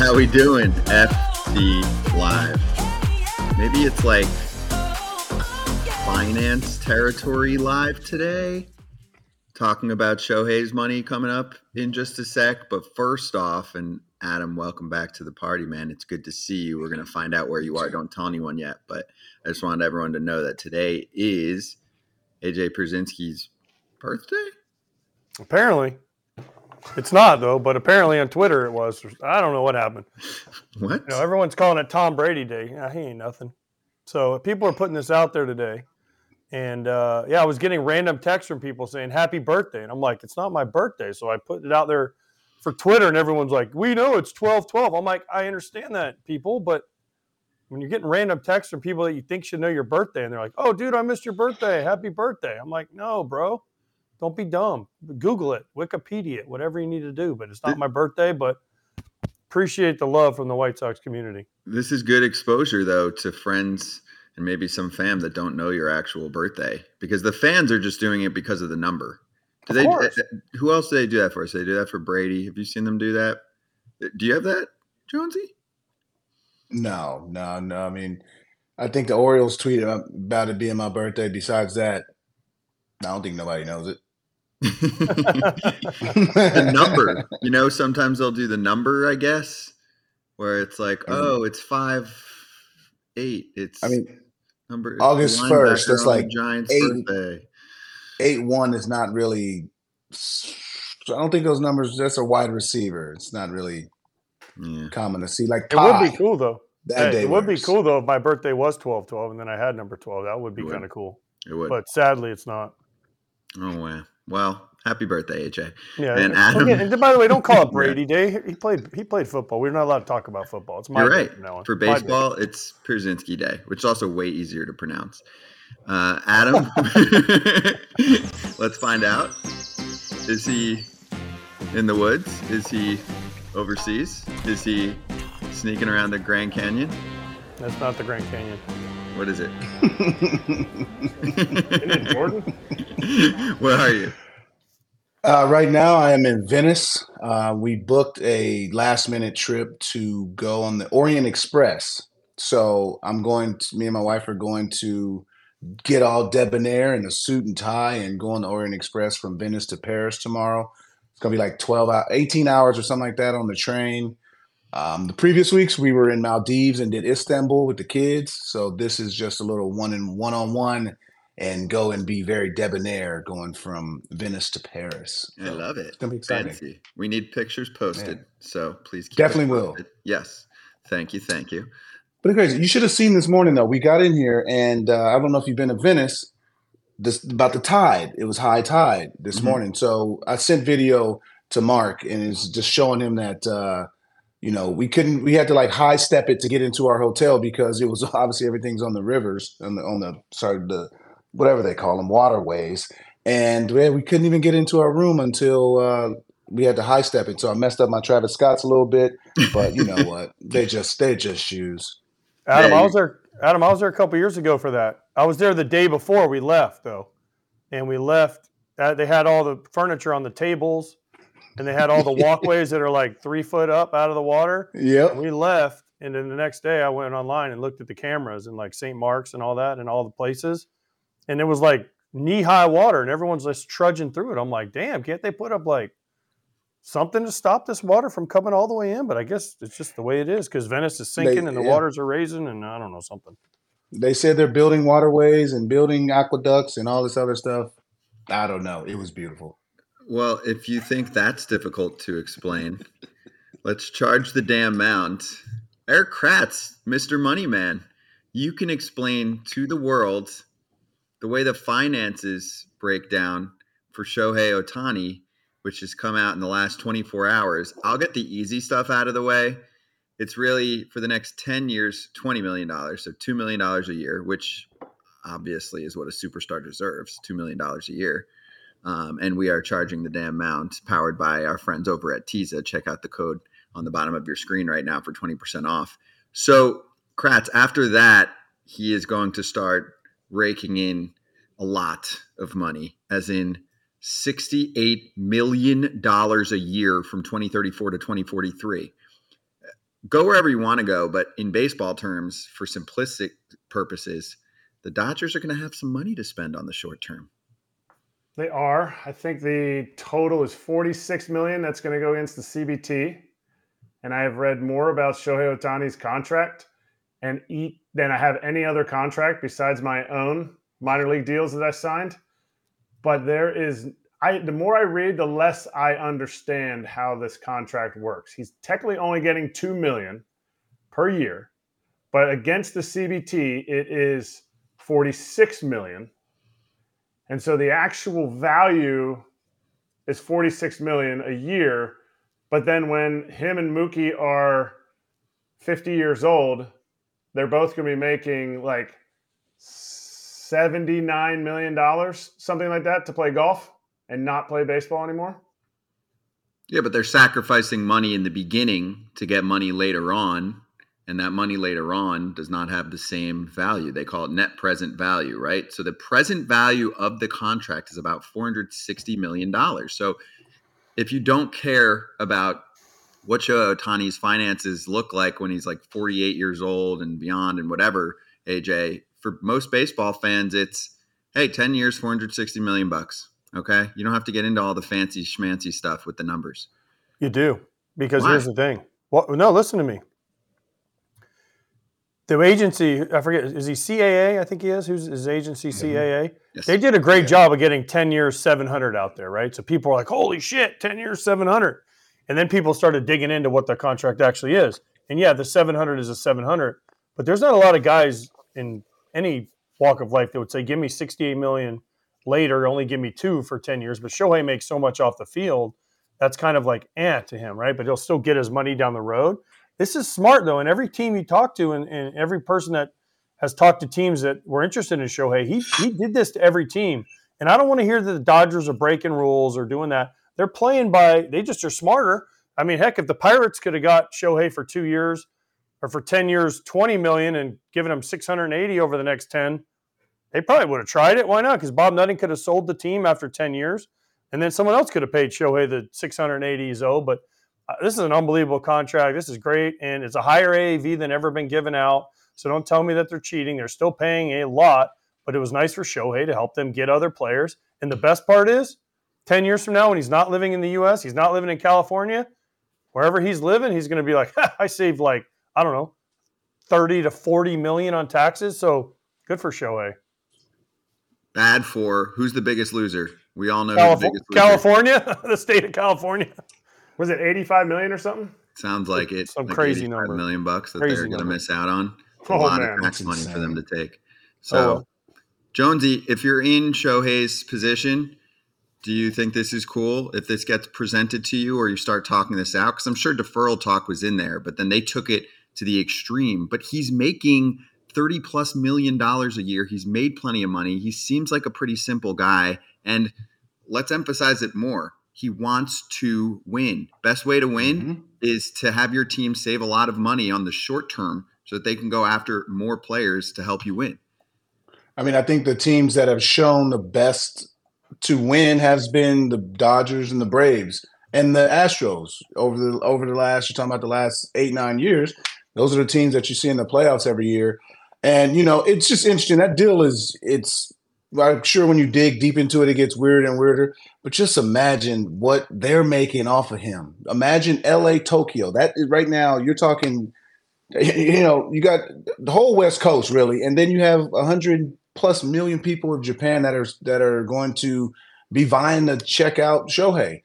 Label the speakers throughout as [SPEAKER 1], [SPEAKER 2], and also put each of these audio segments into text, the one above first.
[SPEAKER 1] How we doing? FD Live. Maybe it's like finance territory live today. Talking about Shohei's money coming up in just a sec. But first off, and Adam, welcome back to the party, man. It's good to see you. We're going to find out where you are. Don't tell anyone yet, but I just wanted everyone to know that today is AJ Pierzynski's birthday.
[SPEAKER 2] Apparently. It's not though, but apparently on Twitter it was. I don't know what happened.
[SPEAKER 1] What?
[SPEAKER 2] You know, everyone's calling it Tom Brady Day. Yeah, he ain't nothing. So people are putting this out there today, and uh, yeah, I was getting random texts from people saying "Happy birthday," and I'm like, "It's not my birthday." So I put it out there for Twitter, and everyone's like, "We know it's 12-12." I'm like, I understand that, people, but when you're getting random texts from people that you think should know your birthday, and they're like, "Oh, dude, I missed your birthday. Happy birthday!" I'm like, "No, bro." Don't be dumb. Google it, Wikipedia, it, whatever you need to do. But it's not my birthday, but appreciate the love from the White Sox community.
[SPEAKER 1] This is good exposure, though, to friends and maybe some fam that don't know your actual birthday because the fans are just doing it because of the number. Do
[SPEAKER 2] Of
[SPEAKER 1] they?
[SPEAKER 2] course.
[SPEAKER 1] uh, Who else do they do that for? So they do that for Brady. Have you seen them do that? Uh, Do you have that, Jonesy?
[SPEAKER 3] No, no, no. I mean, I think the Orioles tweeted about it being my birthday. Besides that, I don't think nobody knows it.
[SPEAKER 1] The number. You know, sometimes they'll do the number, I guess, where it's like, oh, it's five eight. It's
[SPEAKER 3] I mean,
[SPEAKER 1] number
[SPEAKER 3] August 1st, that's
[SPEAKER 1] on the
[SPEAKER 3] like
[SPEAKER 1] Giants'
[SPEAKER 3] eight-
[SPEAKER 1] birthday.
[SPEAKER 3] eight one is not really. I don't think those numbers. That's a wide receiver. It's not really
[SPEAKER 1] Yeah.
[SPEAKER 3] common to see. Like
[SPEAKER 2] It would be cool though.
[SPEAKER 3] That
[SPEAKER 2] Hey,
[SPEAKER 3] day
[SPEAKER 2] it would be cool though if my birthday was 12 12 and then I had number 12. That would be kind of cool.
[SPEAKER 1] It would.
[SPEAKER 2] But sadly, it's not.
[SPEAKER 1] oh wow. Well, happy birthday, AJ.
[SPEAKER 2] Yeah.
[SPEAKER 1] And Adam-
[SPEAKER 2] get- and by the way, don't call it Brady Day. He played. He played football. We're not allowed to talk about football. It's my
[SPEAKER 1] You're right.
[SPEAKER 2] from.
[SPEAKER 1] For baseball, it's Pierzynski Day, which is also way easier to pronounce. Uh, Adam, let's find out. Is he in the woods? Is he overseas? Is he sneaking around the Grand Canyon?
[SPEAKER 2] That's not the Grand Canyon.
[SPEAKER 1] What is it?
[SPEAKER 2] Isn't it Jordan?
[SPEAKER 1] Where are you?
[SPEAKER 3] Uh, right now, I am in Venice. Uh, we booked a last minute trip to go on the Orient Express. So I'm going to, me and my wife are going to get all debonair in a suit and tie and go on the Orient Express from Venice to Paris tomorrow. It's going to be like 12 hours, 18 hours or something like that on the train. Um, the previous weeks we were in Maldives and did Istanbul with the kids. So this is just a little one and one on one and go and be very debonair going from Venice to Paris.
[SPEAKER 1] I love it.
[SPEAKER 3] It's gonna be exciting.
[SPEAKER 1] Fancy. We need pictures posted, so please
[SPEAKER 3] Definitely will.
[SPEAKER 1] Yes. Thank you. Thank you.
[SPEAKER 3] But it's crazy. You should have seen this morning though. We got in here, and uh, I don't know if you've been to Venice. This about the tide. It was high tide this
[SPEAKER 1] Mhm.
[SPEAKER 3] morning. So I sent video to Mark, and it's just showing him that uh, you know we couldn't. We had to like high step it to get into our hotel because it was obviously everything's on the rivers on the on the sorry the whatever they call them waterways, and we, we couldn't even get into our room until. Uh, we had to high step it, so I messed up my Travis Scott's a little bit, but you know what? They just they're just shoes.
[SPEAKER 2] Adam, I was there. Adam, I was there a couple years ago for that. I was there the day before we left, though, and we left. Uh, they had all the furniture on the tables, and they had all the walkways that are like three foot up out of the water. Yeah. We left, and then the next day I went online and looked at the cameras and like St. Mark's and all that, and all the places, and it was like knee high water, and everyone's just trudging through it. I'm like, damn, can't they put up like something to stop this water from coming all the way in? But I guess it's just the way it is because Venice is
[SPEAKER 3] They-
[SPEAKER 2] sinking and the
[SPEAKER 3] yeah.
[SPEAKER 2] waters are raising, and I don't know something.
[SPEAKER 3] They said they're building waterways and building aqueducts and all this other stuff. I don't know. It was beautiful.
[SPEAKER 1] Well, if you think that's difficult to explain, let's charge the damn mount. Eric Kratz, Mr. Money Man, you can explain to the world the way the finances break down for Shohei Ohtani, which has come out in the last 24 hours. I'll get the easy stuff out of the way. It's really for the next 10 years, $20 million. So $2 million a year, which obviously is what a superstar deserves $2 million a year. Um, and we are charging the damn mount powered by our friends over at Teaza. Check out the code on the bottom of your screen right now for 20% off. So, Kratz, after that, he is going to start raking in a lot of money, as in $68 million a year from 2034 to 2043. go wherever you want to go, but in baseball terms, for simplistic purposes, the Dodgers are going to have some money to spend on the short term.
[SPEAKER 4] They are. I think the total is 46 million that's going to go against the CBT. And I have read more about Shohei Ohtani's contract and eat than I have any other contract besides my own minor league deals that I signed. But there is I the more I read, the less I understand how this contract works. He's technically only getting two million per year, but against the CBT, it is 46 million. And so the actual value is 46 million a year. But then when him and Mookie are 50 years old, they're both going to be making like 79 million dollars, something like that to play golf and not play baseball anymore?
[SPEAKER 1] Yeah, but they're sacrificing money in the beginning to get money later on. And that money later on does not have the same value. They call it net present value, right? So the present value of the contract is about $460 million. So if you don't care about what Shohei Ohtani's finances look like when he's like 48 years old and beyond and whatever, AJ, for most baseball fans, it's hey, 10 years, 460 million bucks. Okay. You don't have to get into all the fancy schmancy stuff with the numbers.
[SPEAKER 2] You do. Because Why? here's the thing. Well, no, listen to me. The agency, I forget, is he CAA? I think he is. Who's his agency, CAA? Yes. They did a great yeah. job of getting 10 years, 700 out there, right? So people are like, holy shit, 10 years, 700. And then people started digging into what the contract actually is. And yeah, the 700 is a 700, but there's not a lot of guys in any walk of life that would say, give me 68 million later, only give me two for 10 years. But Shohei makes so much off the field. That's kind of like eh to him, right? But he'll still get his money down the road. This is smart though. And every team you talk to and, and every person that has talked to teams that were interested in Shohei, he he did this to every team. And I don't want to hear that the Dodgers are breaking rules or doing that. They're playing by they just are smarter. I mean, heck, if the Pirates could have got Shohei for two years or for 10 years, 20 million and given him 680 over the next 10, they probably would have tried it. Why not? Because Bob Nutting could have sold the team after 10 years, and then someone else could have paid Shohei the 680 he's owed. But Uh, this is an unbelievable contract. This is great, and it's a higher AAV than ever been given out. So don't tell me that they're cheating. They're still paying a lot, but it was nice for Shohei to help them get other players. And the best part is, 10 years from now, when he's not living in the U.S., he's not living in California, wherever he's living, he's going to be like, I saved like, I don't know, 30 to 40 million on taxes. So good for Shohei.
[SPEAKER 1] Bad for who's the biggest loser? We all know
[SPEAKER 2] Calif- California, the state of California.
[SPEAKER 4] Was it 85 million or something?
[SPEAKER 1] Sounds like it.
[SPEAKER 2] Some like crazy number.
[SPEAKER 1] Million bucks that crazy they're going to miss out on. A oh, lot man, of tax money insane. for them to take. So, oh, well. Jonesy, if you're in Shohei's position, do you think this is cool if this gets presented to you or you start talking this out? Because I'm sure deferral talk was in there, but then they took it to the extreme. But he's making 30 plus million dollars a year. He's made plenty of money. He seems like a pretty simple guy. And let's emphasize it more. He wants to win. Best way to win mm-hmm. is to have your team save a lot of money on the short term so that they can go after more players to help you win.
[SPEAKER 3] I mean, I think the teams that have shown the best to win has been the Dodgers and the Braves and the Astros over the over the last you're talking about the last eight nine years. Those are the teams that you see in the playoffs every year. And you know, it's just interesting. That deal is it's I'm sure when you dig deep into it, it gets weirder and weirder. But just imagine what they're making off of him. Imagine LA, Tokyo. That right now, you're talking, you know, you got the whole West Coast really, and then you have a hundred plus million people of Japan that are that are going to be vying to check out Shohei.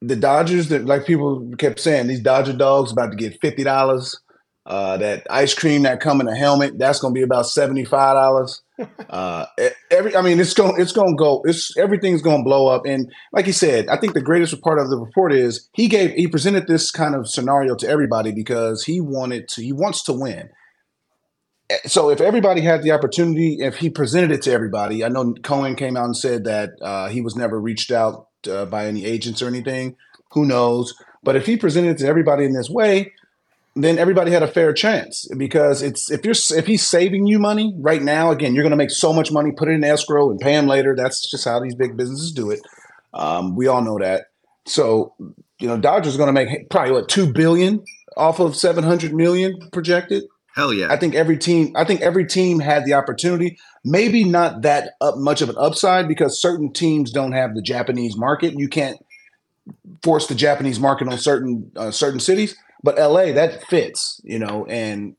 [SPEAKER 3] The Dodgers, that like people kept saying, these Dodger dogs about to get fifty dollars uh, that ice cream that come in a helmet, that's gonna be about seventy five dollars. Uh, every, I mean, it's going, it's going to go. It's everything's going to blow up. And like you said, I think the greatest part of the report is he gave, he presented this kind of scenario to everybody because he wanted to, he wants to win. So if everybody had the opportunity, if he presented it to everybody, I know Cohen came out and said that uh, he was never reached out uh, by any agents or anything. Who knows? But if he presented it to everybody in this way, then everybody had a fair chance because it's if you're if he's saving you money right now again you're going to make so much money put it in escrow and pay him later that's just how these big businesses do it um, we all know that so you know dodgers are going to make probably what two billion off of 700 million projected.
[SPEAKER 1] Hell yeah.
[SPEAKER 3] I think every team, I think every team had the opportunity. Maybe not that up much of an upside because certain teams don't have the Japanese market. You can't force the Japanese market on certain uh, certain cities, but LA that fits, you know, and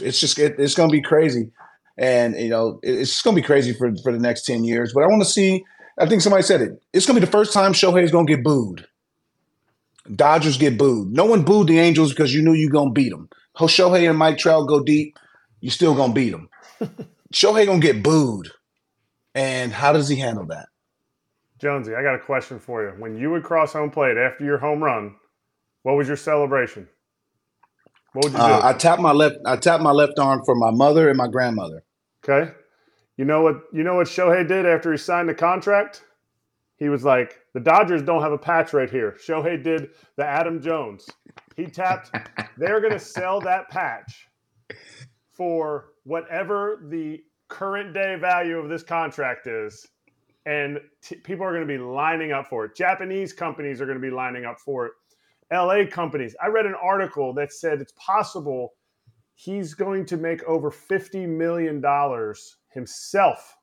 [SPEAKER 3] it's just it, it's going to be crazy, and you know it's going to be crazy for for the next ten years. But I want to see. I think somebody said it. It's going to be the first time Shohei is going to get booed. Dodgers get booed. No one booed the Angels because you knew you going to beat them. Shohei and Mike Trout go deep, you still going to beat them. Shohei going to get booed. And how does he handle that?
[SPEAKER 4] Jonesy, I got a question for you. When you would cross home plate after your home run, what was your celebration?
[SPEAKER 3] What would you do? Uh, I tapped my left. I tapped my left arm for my mother and my grandmother.
[SPEAKER 4] Okay. You know what? You know what Shohei did after he signed the contract? He was like, "The Dodgers don't have a patch right here." Shohei did the Adam Jones. He tapped. they're going to sell that patch for whatever the current day value of this contract is and t- people are going to be lining up for it. Japanese companies are going to be lining up for it. LA companies. I read an article that said it's possible he's going to make over $50 million himself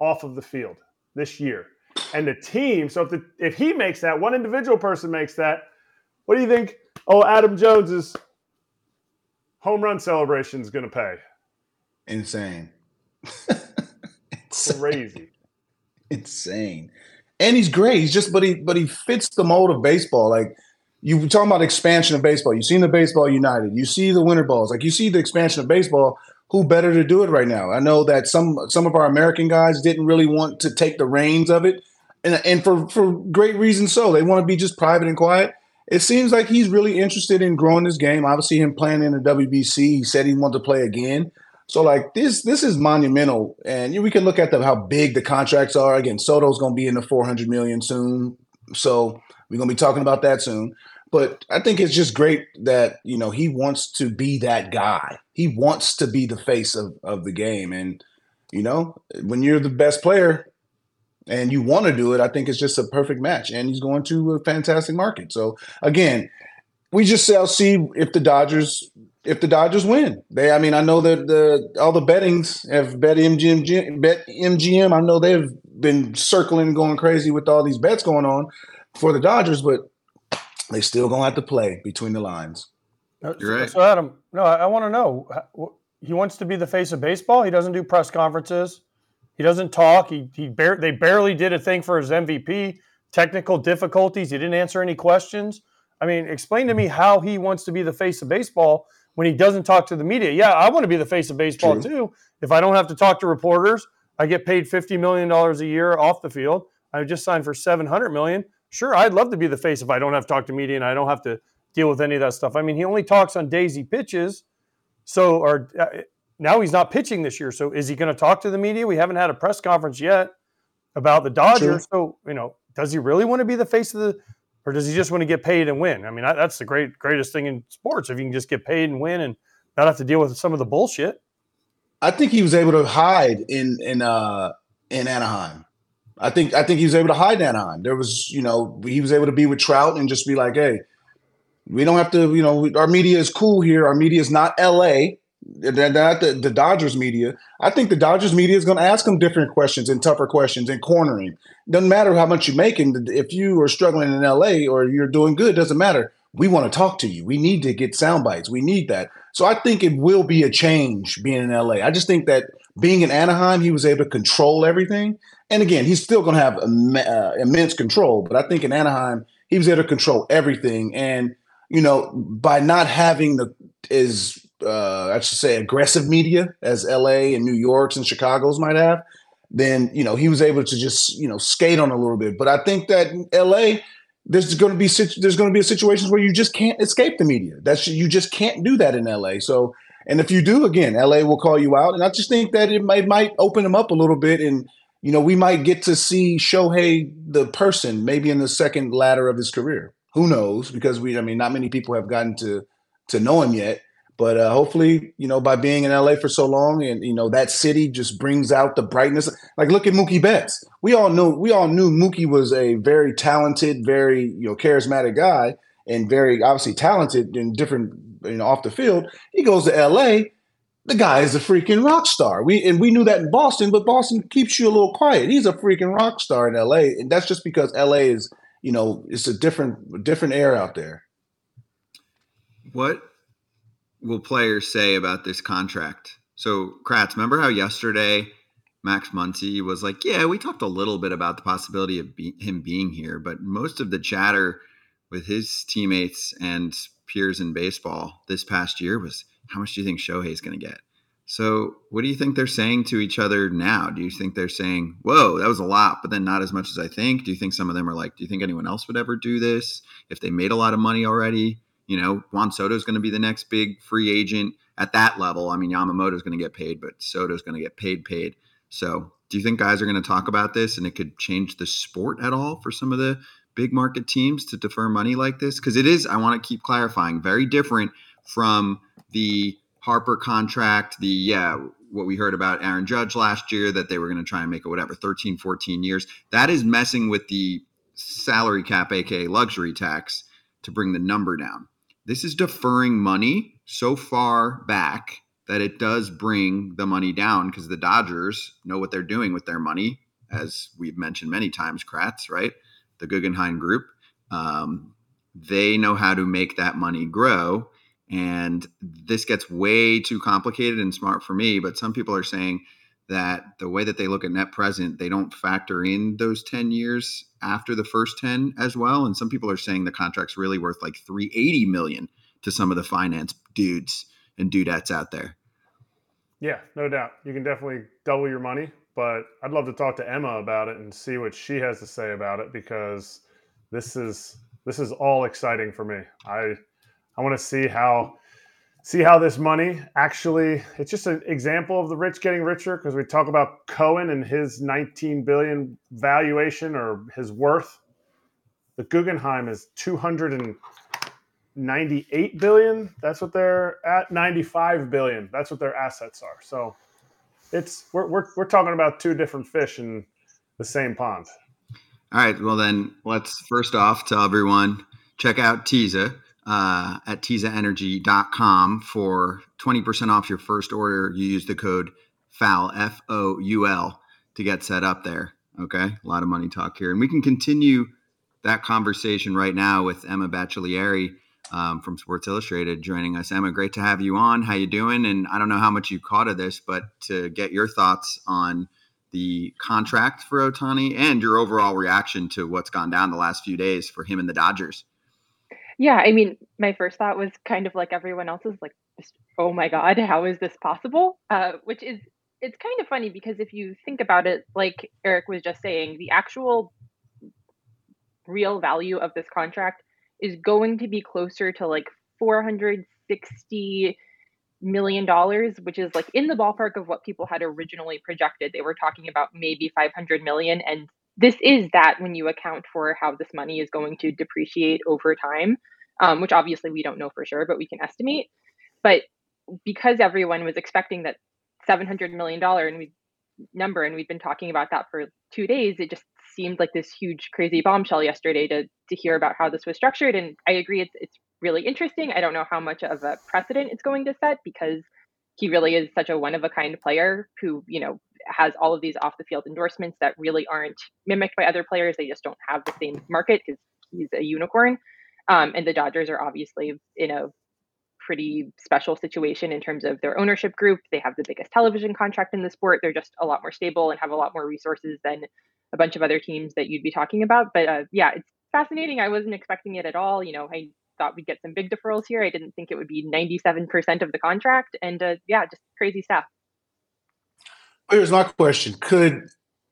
[SPEAKER 4] off of the field this year. And the team, so if the, if he makes that, one individual person makes that, what do you think? Oh, Adam Jones's home run celebration is going to pay.
[SPEAKER 3] Insane.
[SPEAKER 4] Crazy
[SPEAKER 3] insane. And he's great. He's just, but he, but he fits the mold of baseball. Like you were talking about expansion of baseball. You've seen the Baseball United. You see the Winter Balls. Like you see the expansion of baseball. Who better to do it right now? I know that some some of our American guys didn't really want to take the reins of it, and and for for great reason. So they want to be just private and quiet. It seems like he's really interested in growing this game. Obviously, him playing in the WBC, he said he wanted to play again. So like this, this is monumental, and we can look at the, how big the contracts are. Again, Soto's going to be in the 400 million soon, so we're going to be talking about that soon. But I think it's just great that you know he wants to be that guy. He wants to be the face of of the game, and you know when you're the best player and you want to do it, I think it's just a perfect match. And he's going to a fantastic market. So again, we just shall see if the Dodgers if the Dodgers win. They, I mean, I know that the all the bettings have bet MGM, bet MGM. I know they've been circling, going crazy with all these bets going on for the Dodgers, but they still gonna have to play between the lines.
[SPEAKER 2] You're right. So Adam, no, I want to know. He wants to be the face of baseball. He doesn't do press conferences. He doesn't talk. He he bar- they barely did a thing for his MVP. Technical difficulties. He didn't answer any questions. I mean, explain to me mm-hmm. how he wants to be the face of baseball when he doesn't talk to the media. Yeah, I want to be the face of baseball True. too. If I don't have to talk to reporters, I get paid $50 million a year off the field. I just signed for 700 million. Sure, I'd love to be the face if I don't have to talk to media and I don't have to deal with any of that stuff. I mean, he only talks on days he pitches. So, or uh, now he's not pitching this year. So, is he going to talk to the media? We haven't had a press conference yet about the Dodgers. So, you know, does he really want to be the face of the or does he just want to get paid and win? I mean, that's the great greatest thing in sports if you can just get paid and win and not have to deal with some of the bullshit.
[SPEAKER 3] I think he was able to hide in in uh in Anaheim. I think I think he was able to hide in Anaheim. There was, you know, he was able to be with Trout and just be like, "Hey, we don't have to, you know, our media is cool here. Our media is not L.A. They're not the, the Dodgers media. I think the Dodgers media is going to ask them different questions and tougher questions and cornering. Doesn't matter how much you're making. If you are struggling in LA or you're doing good, doesn't matter. We want to talk to you. We need to get sound bites. We need that. So I think it will be a change being in LA. I just think that being in Anaheim, he was able to control everything. And again, he's still going to have uh, immense control. But I think in Anaheim, he was able to control everything. And you know, by not having the is uh, I should say aggressive media as LA and New York's and Chicago's might have, then you know he was able to just you know skate on a little bit. But I think that LA, there's going to be there's going to be situations where you just can't escape the media. That's you just can't do that in LA. So and if you do, again, LA will call you out. And I just think that it might might open them up a little bit and. You know, we might get to see Shohei the person maybe in the second ladder of his career. Who knows? Because we, I mean, not many people have gotten to to know him yet. But uh, hopefully, you know, by being in LA for so long, and you know that city just brings out the brightness. Like, look at Mookie Betts. We all knew we all knew Mookie was a very talented, very you know charismatic guy, and very obviously talented and different, you know, off the field. He goes to LA. The guy is a freaking rock star. We and we knew that in Boston, but Boston keeps you a little quiet. He's a freaking rock star in LA, and that's just because LA is, you know, it's a different different air out there.
[SPEAKER 1] What will players say about this contract? So, Kratz, remember how yesterday Max Muncy was like, "Yeah, we talked a little bit about the possibility of be- him being here, but most of the chatter with his teammates and peers in baseball this past year was, how much do you think Shohei is going to get?" So, what do you think they're saying to each other now? Do you think they're saying, "Whoa, that was a lot, but then not as much as I think"? Do you think some of them are like, "Do you think anyone else would ever do this if they made a lot of money already?" You know, Juan Soto is going to be the next big free agent at that level. I mean, Yamamoto is going to get paid, but Soto is going to get paid, paid. So, do you think guys are going to talk about this and it could change the sport at all for some of the big market teams to defer money like this? Because it is, I want to keep clarifying, very different from the Harper contract, the, yeah, what we heard about Aaron Judge last year that they were going to try and make it whatever 13 14 years that is messing with the salary cap aka luxury tax to bring the number down this is deferring money so far back that it does bring the money down because the Dodgers know what they're doing with their money, as we've mentioned many times, Kratz, right? The Guggenheim Group. Um, they know how to make that money grow. And this gets way too complicated and smart for me. But some people are saying that the way that they look at net present, they don't factor in those 10 years after the first 10 as well. And some people are saying the contract's really worth like 380 million to some of the finance dudes and dudettes out there.
[SPEAKER 4] Yeah, no doubt. You can definitely double your money, but I'd love to talk to Emma about it and see what she has to say about it because this is this is all exciting for me. I I want to see how see how this money actually it's just an example of the rich getting richer because we talk about cohen and his 19 billion valuation or his worth. The guggenheim is 298 billion that's what they're at 95 billion that's what their assets are. So it's we're, we're, we're talking about two different fish in the same pond.
[SPEAKER 1] All right well then let's first off tell everyone check out Teaza uh, at teazaenergy.com for 20% off your first order. You use the code FOUL, F O U L, to get set up there. Okay. A lot of money talk here. And we can continue that conversation right now with Emma Baccellieri um, from Sports Illustrated joining us. Emma, great to have you on. How you doing? And I don't know how much you caught of this, but to get your thoughts on the contract for Ohtani and your overall reaction to what's gone down the last few days for him and the Dodgers.
[SPEAKER 5] Yeah, I mean, my first thought was kind of like everyone else's, like, oh my God, how is this possible? Uh, which is, it's kind of funny because if you think about it, like Eric was just saying, the actual real value of this contract is going to be closer to like 460 million dollars which is like in the ballpark of what people had originally projected they were talking about maybe 500 million and this is that when you account for how this money is going to depreciate over time, um, which obviously we don't know for sure, but we can estimate. But because everyone was expecting that $700 million and we, number, and we've been talking about that for two days, it just seemed like this huge, crazy bombshell yesterday to, to hear about how this was structured. And I agree, it's, it's really interesting. I don't know how much of a precedent it's going to set because he really is such a one of a kind player who, you know, has all of these off the field endorsements that really aren't mimicked by other players. They just don't have the same market because he's a unicorn. Um, and the Dodgers are obviously in a pretty special situation in terms of their ownership group. They have the biggest television contract in the sport. They're just a lot more stable and have a lot more resources than a bunch of other teams that you'd be talking about. But uh, yeah, it's fascinating. I wasn't expecting it at all. You know, I thought we'd get some big deferrals here. I didn't think it would be 97% of the contract. And uh, yeah, just crazy stuff.
[SPEAKER 3] Here's my question: Could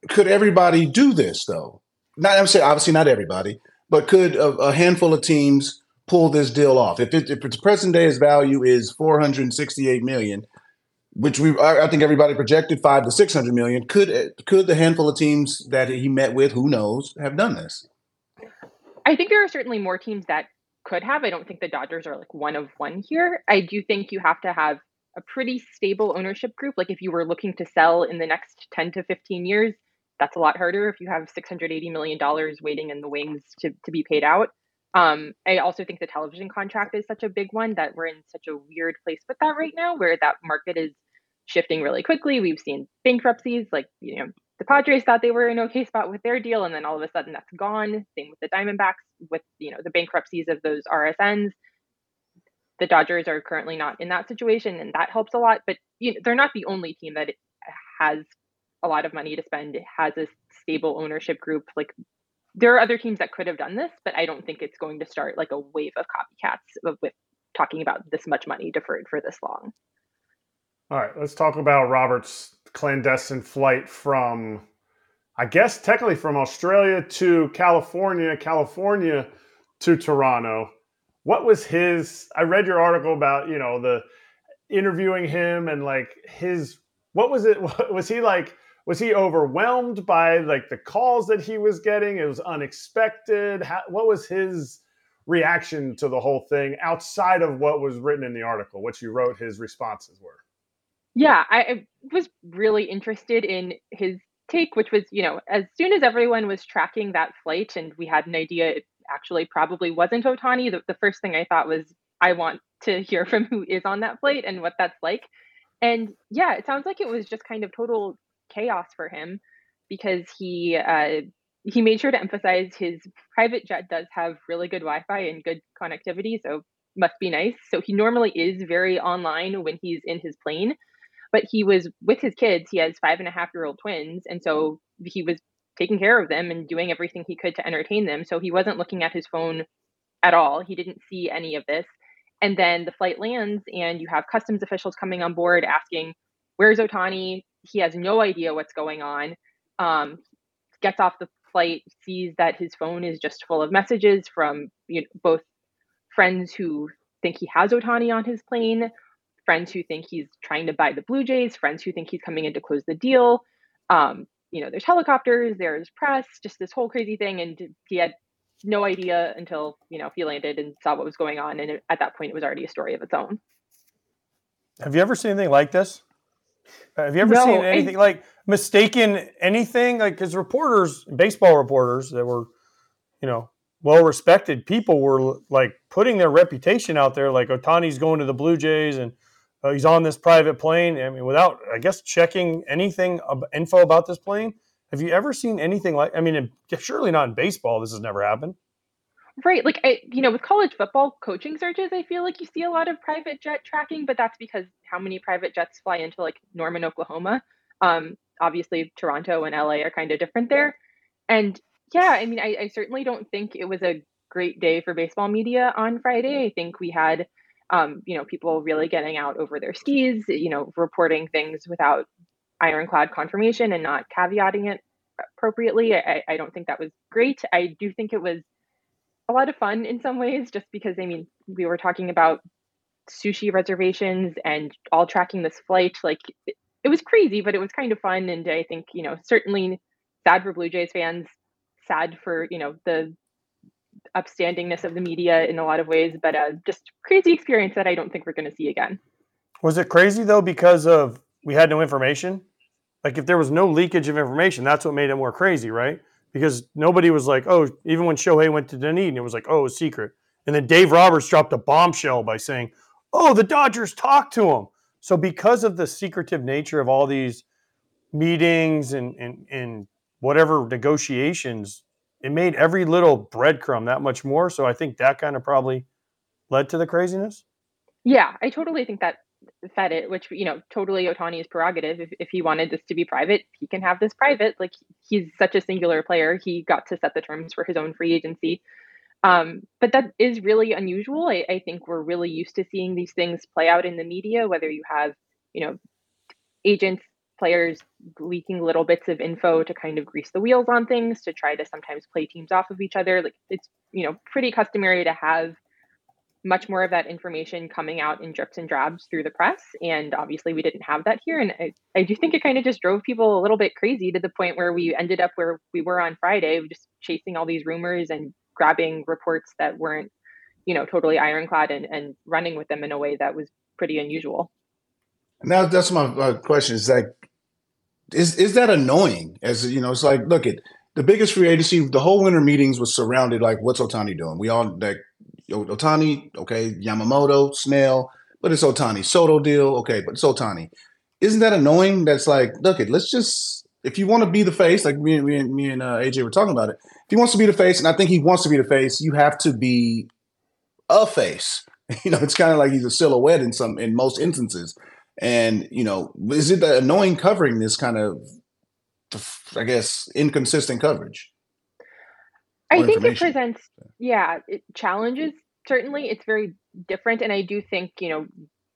[SPEAKER 3] could everybody do this though? Not I'm saying obviously not everybody, but could a, a handful of teams pull this deal off? If it, if its present day's value is 468 million, which we I think everybody projected five to 600 million, could could the handful of teams that he met with, who knows, have done this?
[SPEAKER 5] I think there are certainly more teams that could have. I don't think the Dodgers are like one of one here. I do think you have to have a pretty stable ownership group. Like if you were looking to sell in the next 10 to 15 years, that's a lot harder if you have $680 million waiting in the wings to, to be paid out. Um, I also think the television contract is such a big one that we're in such a weird place with that right now, where that market is shifting really quickly. We've seen bankruptcies, like you know, the Padres thought they were in okay spot with their deal, and then all of a sudden that's gone. Same with the Diamondbacks, with you know the bankruptcies of those RSNs. The Dodgers are currently not in that situation, and that helps a lot. But you know, they're not the only team that has a lot of money to spend. It has a stable ownership group. Like there are other teams that could have done this, but I don't think it's going to start like a wave of copycats with talking about this much money deferred for this long.
[SPEAKER 4] All right, let's talk about Robert's clandestine flight from, I guess, technically from Australia to California, California to Toronto. What was his? I read your article about you know the interviewing him and like his. What was it? Was he like? Was he overwhelmed by like the calls that he was getting? It was unexpected. How, what was his reaction to the whole thing outside of what was written in the article? What you wrote, his responses were.
[SPEAKER 5] Yeah, I, was really interested in his take, which was, you know, as soon as everyone was tracking that flight and we had an idea it actually probably wasn't Ohtani, the, the first thing I thought was, I want to hear from who is on that flight and what that's like. And yeah, it sounds like it was just kind of total chaos for him because he uh, he made sure to emphasize his private jet does have really good Wi-Fi and good connectivity, so must be nice. So he normally is very online when he's in his plane, but he was with his kids. He has five and a half year old twins, and so he was taking care of them and doing everything he could to entertain them. So he wasn't looking at his phone at all. He didn't see any of this. And then the flight lands, and you have customs officials coming on board asking, Where's Ohtani? He has no idea what's going on. Um, gets off the flight, sees that his phone is just full of messages from you know, both friends who think he has Ohtani on his plane, friends who think he's trying to buy the Blue Jays, friends who think he's coming in to close the deal. Um, you know, there's helicopters, there's press, just this whole crazy thing. And he had no idea until, you know, he landed and saw what was going on. And it, at that point, it was already a story of its own.
[SPEAKER 2] Have you ever seen anything like this? Have you ever no, seen anything I, like mistaken anything? Like, because reporters, baseball reporters that were, you know, well respected people were like putting their reputation out there, like Ohtani's going to the Blue Jays and uh, he's on this private plane. I mean, without, I guess, checking anything info about this plane. Have you ever seen anything like? I mean, surely not in baseball. This has never happened.
[SPEAKER 5] Right. Like, I, you know, with college football coaching searches, I feel like you see a lot of private jet tracking, but that's because how many private jets fly into like Norman, Oklahoma? Um, obviously, Toronto and LA are kind of different there. And yeah, I mean, I, I certainly don't think it was a great day for baseball media on Friday. I think we had, um, you know, people really getting out over their skis, you know, reporting things without ironclad confirmation and not caveating it appropriately. I, I don't think that was great. I do think it was a lot of fun in some ways, just because I mean, we were talking about sushi reservations and all tracking this flight. Like it, it was crazy, but it was kind of fun. And I think, you know, certainly sad for Blue Jays fans, sad for, you know, the upstandingness of the media in a lot of ways, but uh, just crazy experience that I don't think we're going to see again.
[SPEAKER 2] Was it crazy though because of we had no information? Like if there was no leakage of information, that's what made it more crazy, right? because nobody was like, oh, even when Shohei went to Dunedin, it was like, oh, secret. And then Dave Roberts dropped a bombshell by saying, oh, the Dodgers talked to him. So because of the secretive nature of all these meetings and, and, and whatever negotiations, it made every little breadcrumb that much more. So I think that kind of probably led to the craziness.
[SPEAKER 5] Yeah, I totally think that fed it, which you know, totally Ohtani's prerogative. If if he wanted this to be private, he can have this private. Like he's such a singular player, he got to set the terms for his own free agency. Um, but that is really unusual. I, I think we're really used to seeing these things play out in the media, whether you have, you know, agents, players leaking little bits of info to kind of grease the wheels on things, to try to sometimes play teams off of each other. Like it's, you know, pretty customary to have much more of that information coming out in drips and drabs through the press. And obviously, we didn't have that here. And I, I do think it kind of just drove people a little bit crazy to the point where we ended up where we were on Friday, just chasing all these rumors and grabbing reports that weren't, you know, totally ironclad and, and running with them in a way that was pretty unusual.
[SPEAKER 3] Now, that's my question is like, is, is that annoying? As you know, it's like, look, it the biggest free agency, the whole winter meetings was surrounded like, what's Ohtani doing? We all like Ohtani, okay, Yamamoto, Snell, but it's Ohtani. Soto deal, okay, but it's Ohtani. Isn't that annoying? That's like, look, it. Let's just if you want to be the face, like me, me, me and uh, AJ were talking about it. If he wants to be the face, and I think he wants to be the face, you have to be a face. You know, it's kind of like he's a silhouette in some in most instances. And you know, is it the annoying covering this kind of, I guess, inconsistent coverage?
[SPEAKER 5] I think it presents, yeah, it challenges. Certainly, it's very different, and I do think you know,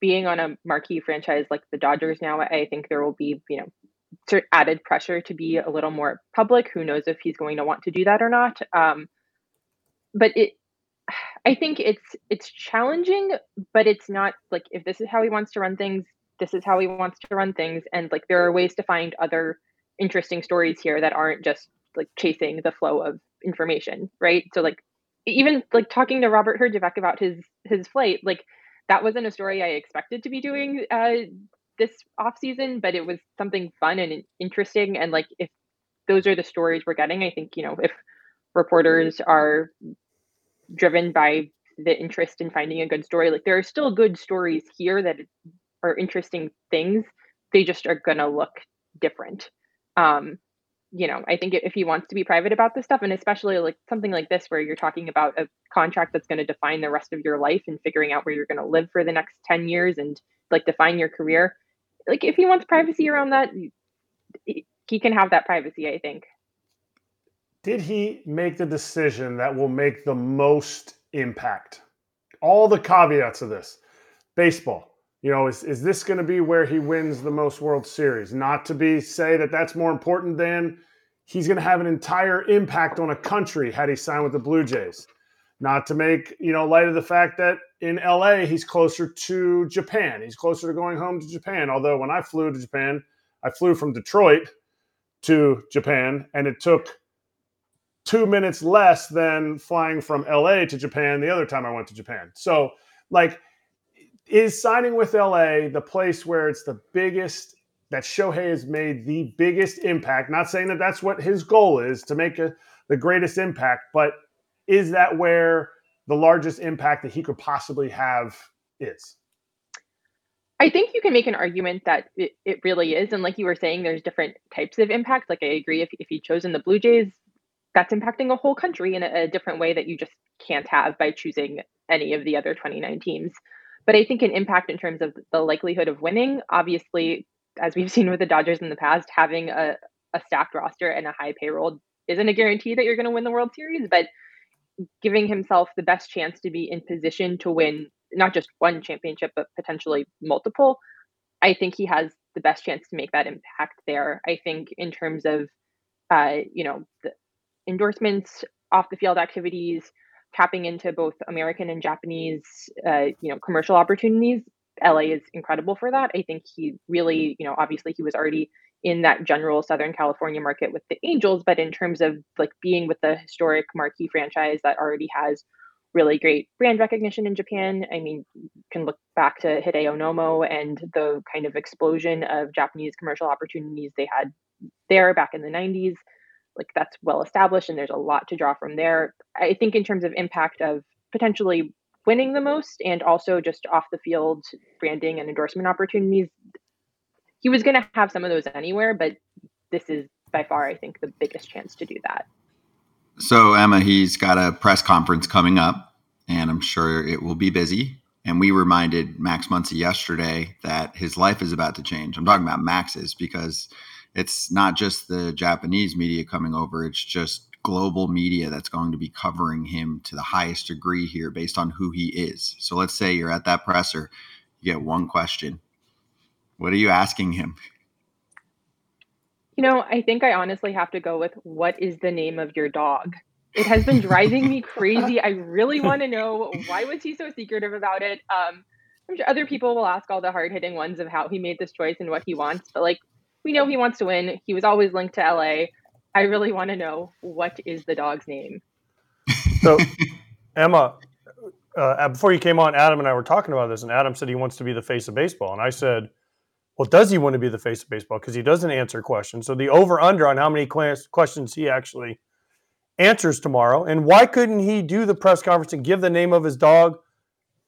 [SPEAKER 5] being on a marquee franchise like the Dodgers now, I think there will be you know added pressure to be a little more public. Who knows if he's going to want to do that or not? Um, but it I think it's it's challenging, but it's not like if this is how he wants to run things, this is how he wants to run things, and like there are ways to find other interesting stories here that aren't just like chasing the flow of information, right? So like even like talking to Robert Herjavec about his his flight, like that wasn't a story I expected to be doing uh, this off season, but it was something fun and interesting. And like if those are the stories we're getting, I think you know if reporters are driven by the interest in finding a good story. Like there are still good stories here that are interesting things. They just are gonna look different. Um, you know, I think if he wants to be private about this stuff, and especially like something like this, where you're talking about a contract that's going to define the rest of your life and figuring out where you're going to live for the next 10 years and like define your career, like if he wants privacy around that, he can have that privacy, I think
[SPEAKER 4] did he make the decision that will make the most impact? All the caveats of this. Baseball, you know, is, is this going to be where he wins the most World Series? Not to be say that that's more important than he's going to have an entire impact on a country had he signed with the Blue Jays. Not to make, you know, light of the fact that in LA he's closer to Japan. He's closer to going home to Japan. Although when I flew to Japan, I flew from Detroit to Japan and it took two minutes less than flying from LA to Japan the other time I went to Japan. So, like, is signing with LA the place where it's the biggest that Shohei has made the biggest impact? Not saying that that's what his goal is to make a, the greatest impact, but is that where the largest impact that he could possibly have is?
[SPEAKER 5] I think you can make an argument that it, it really is. And like you were saying, there's different types of impact. Like I agree, if, if he'd chosen the Blue Jays, that's impacting a whole country in a, a different way that you just can't have by choosing any of the other 29 teams. But I think an impact in terms of the likelihood of winning, obviously, as we've seen with the Dodgers in the past, having a, a stacked roster and a high payroll isn't a guarantee that you're going to win the World Series, but giving himself the best chance to be in position to win not just one championship, but potentially multiple, I think he has the best chance to make that impact there. I think in terms of, uh, you know, endorsements, off the field activities, tapping into both American and Japanese, uh, you know, commercial opportunities. LA is incredible for that. I think he really, you know, obviously he was already in that general Southern California market with the Angels, but in terms of like being with the historic marquee franchise that already has really great brand recognition in Japan. I mean, you can look back to Hideo Nomo and the kind of explosion of Japanese commercial opportunities they had there back in the 90s like that's well established and there's a lot to draw from there. I think in terms of impact of potentially winning the most and also just off the field branding and endorsement opportunities, he was going to have some of those anywhere, but this is by far, I think, the biggest chance to do that.
[SPEAKER 1] So, Emma, he's got a press conference coming up, and I'm sure it will be busy. And we reminded Max Muncy yesterday that his life is about to change. I'm talking about Max's because it's not just the Japanese media coming over, it's just global media that's going to be covering him to the highest degree here based on who he is. So let's say you're at that presser, you get one question. What are you asking him?
[SPEAKER 5] You know, I think I honestly have to go with what is the name of your dog? It has been driving me crazy. I really want to know why was he so secretive about it? Um, I'm sure other people will ask all the hard hitting ones of how he made this choice and what he wants, but like we know he wants to win. He was always linked to LA. I really want to know what is the dog's name.
[SPEAKER 2] So, Emma, uh, before you came on, Adam and I were talking about this, and Adam said he wants to be the face of baseball, and I said, Well, does he want to be the face of baseball? Because he doesn't answer questions. So the over under on how many questions he actually answers tomorrow. And why couldn't he do the press conference and give the name of his dog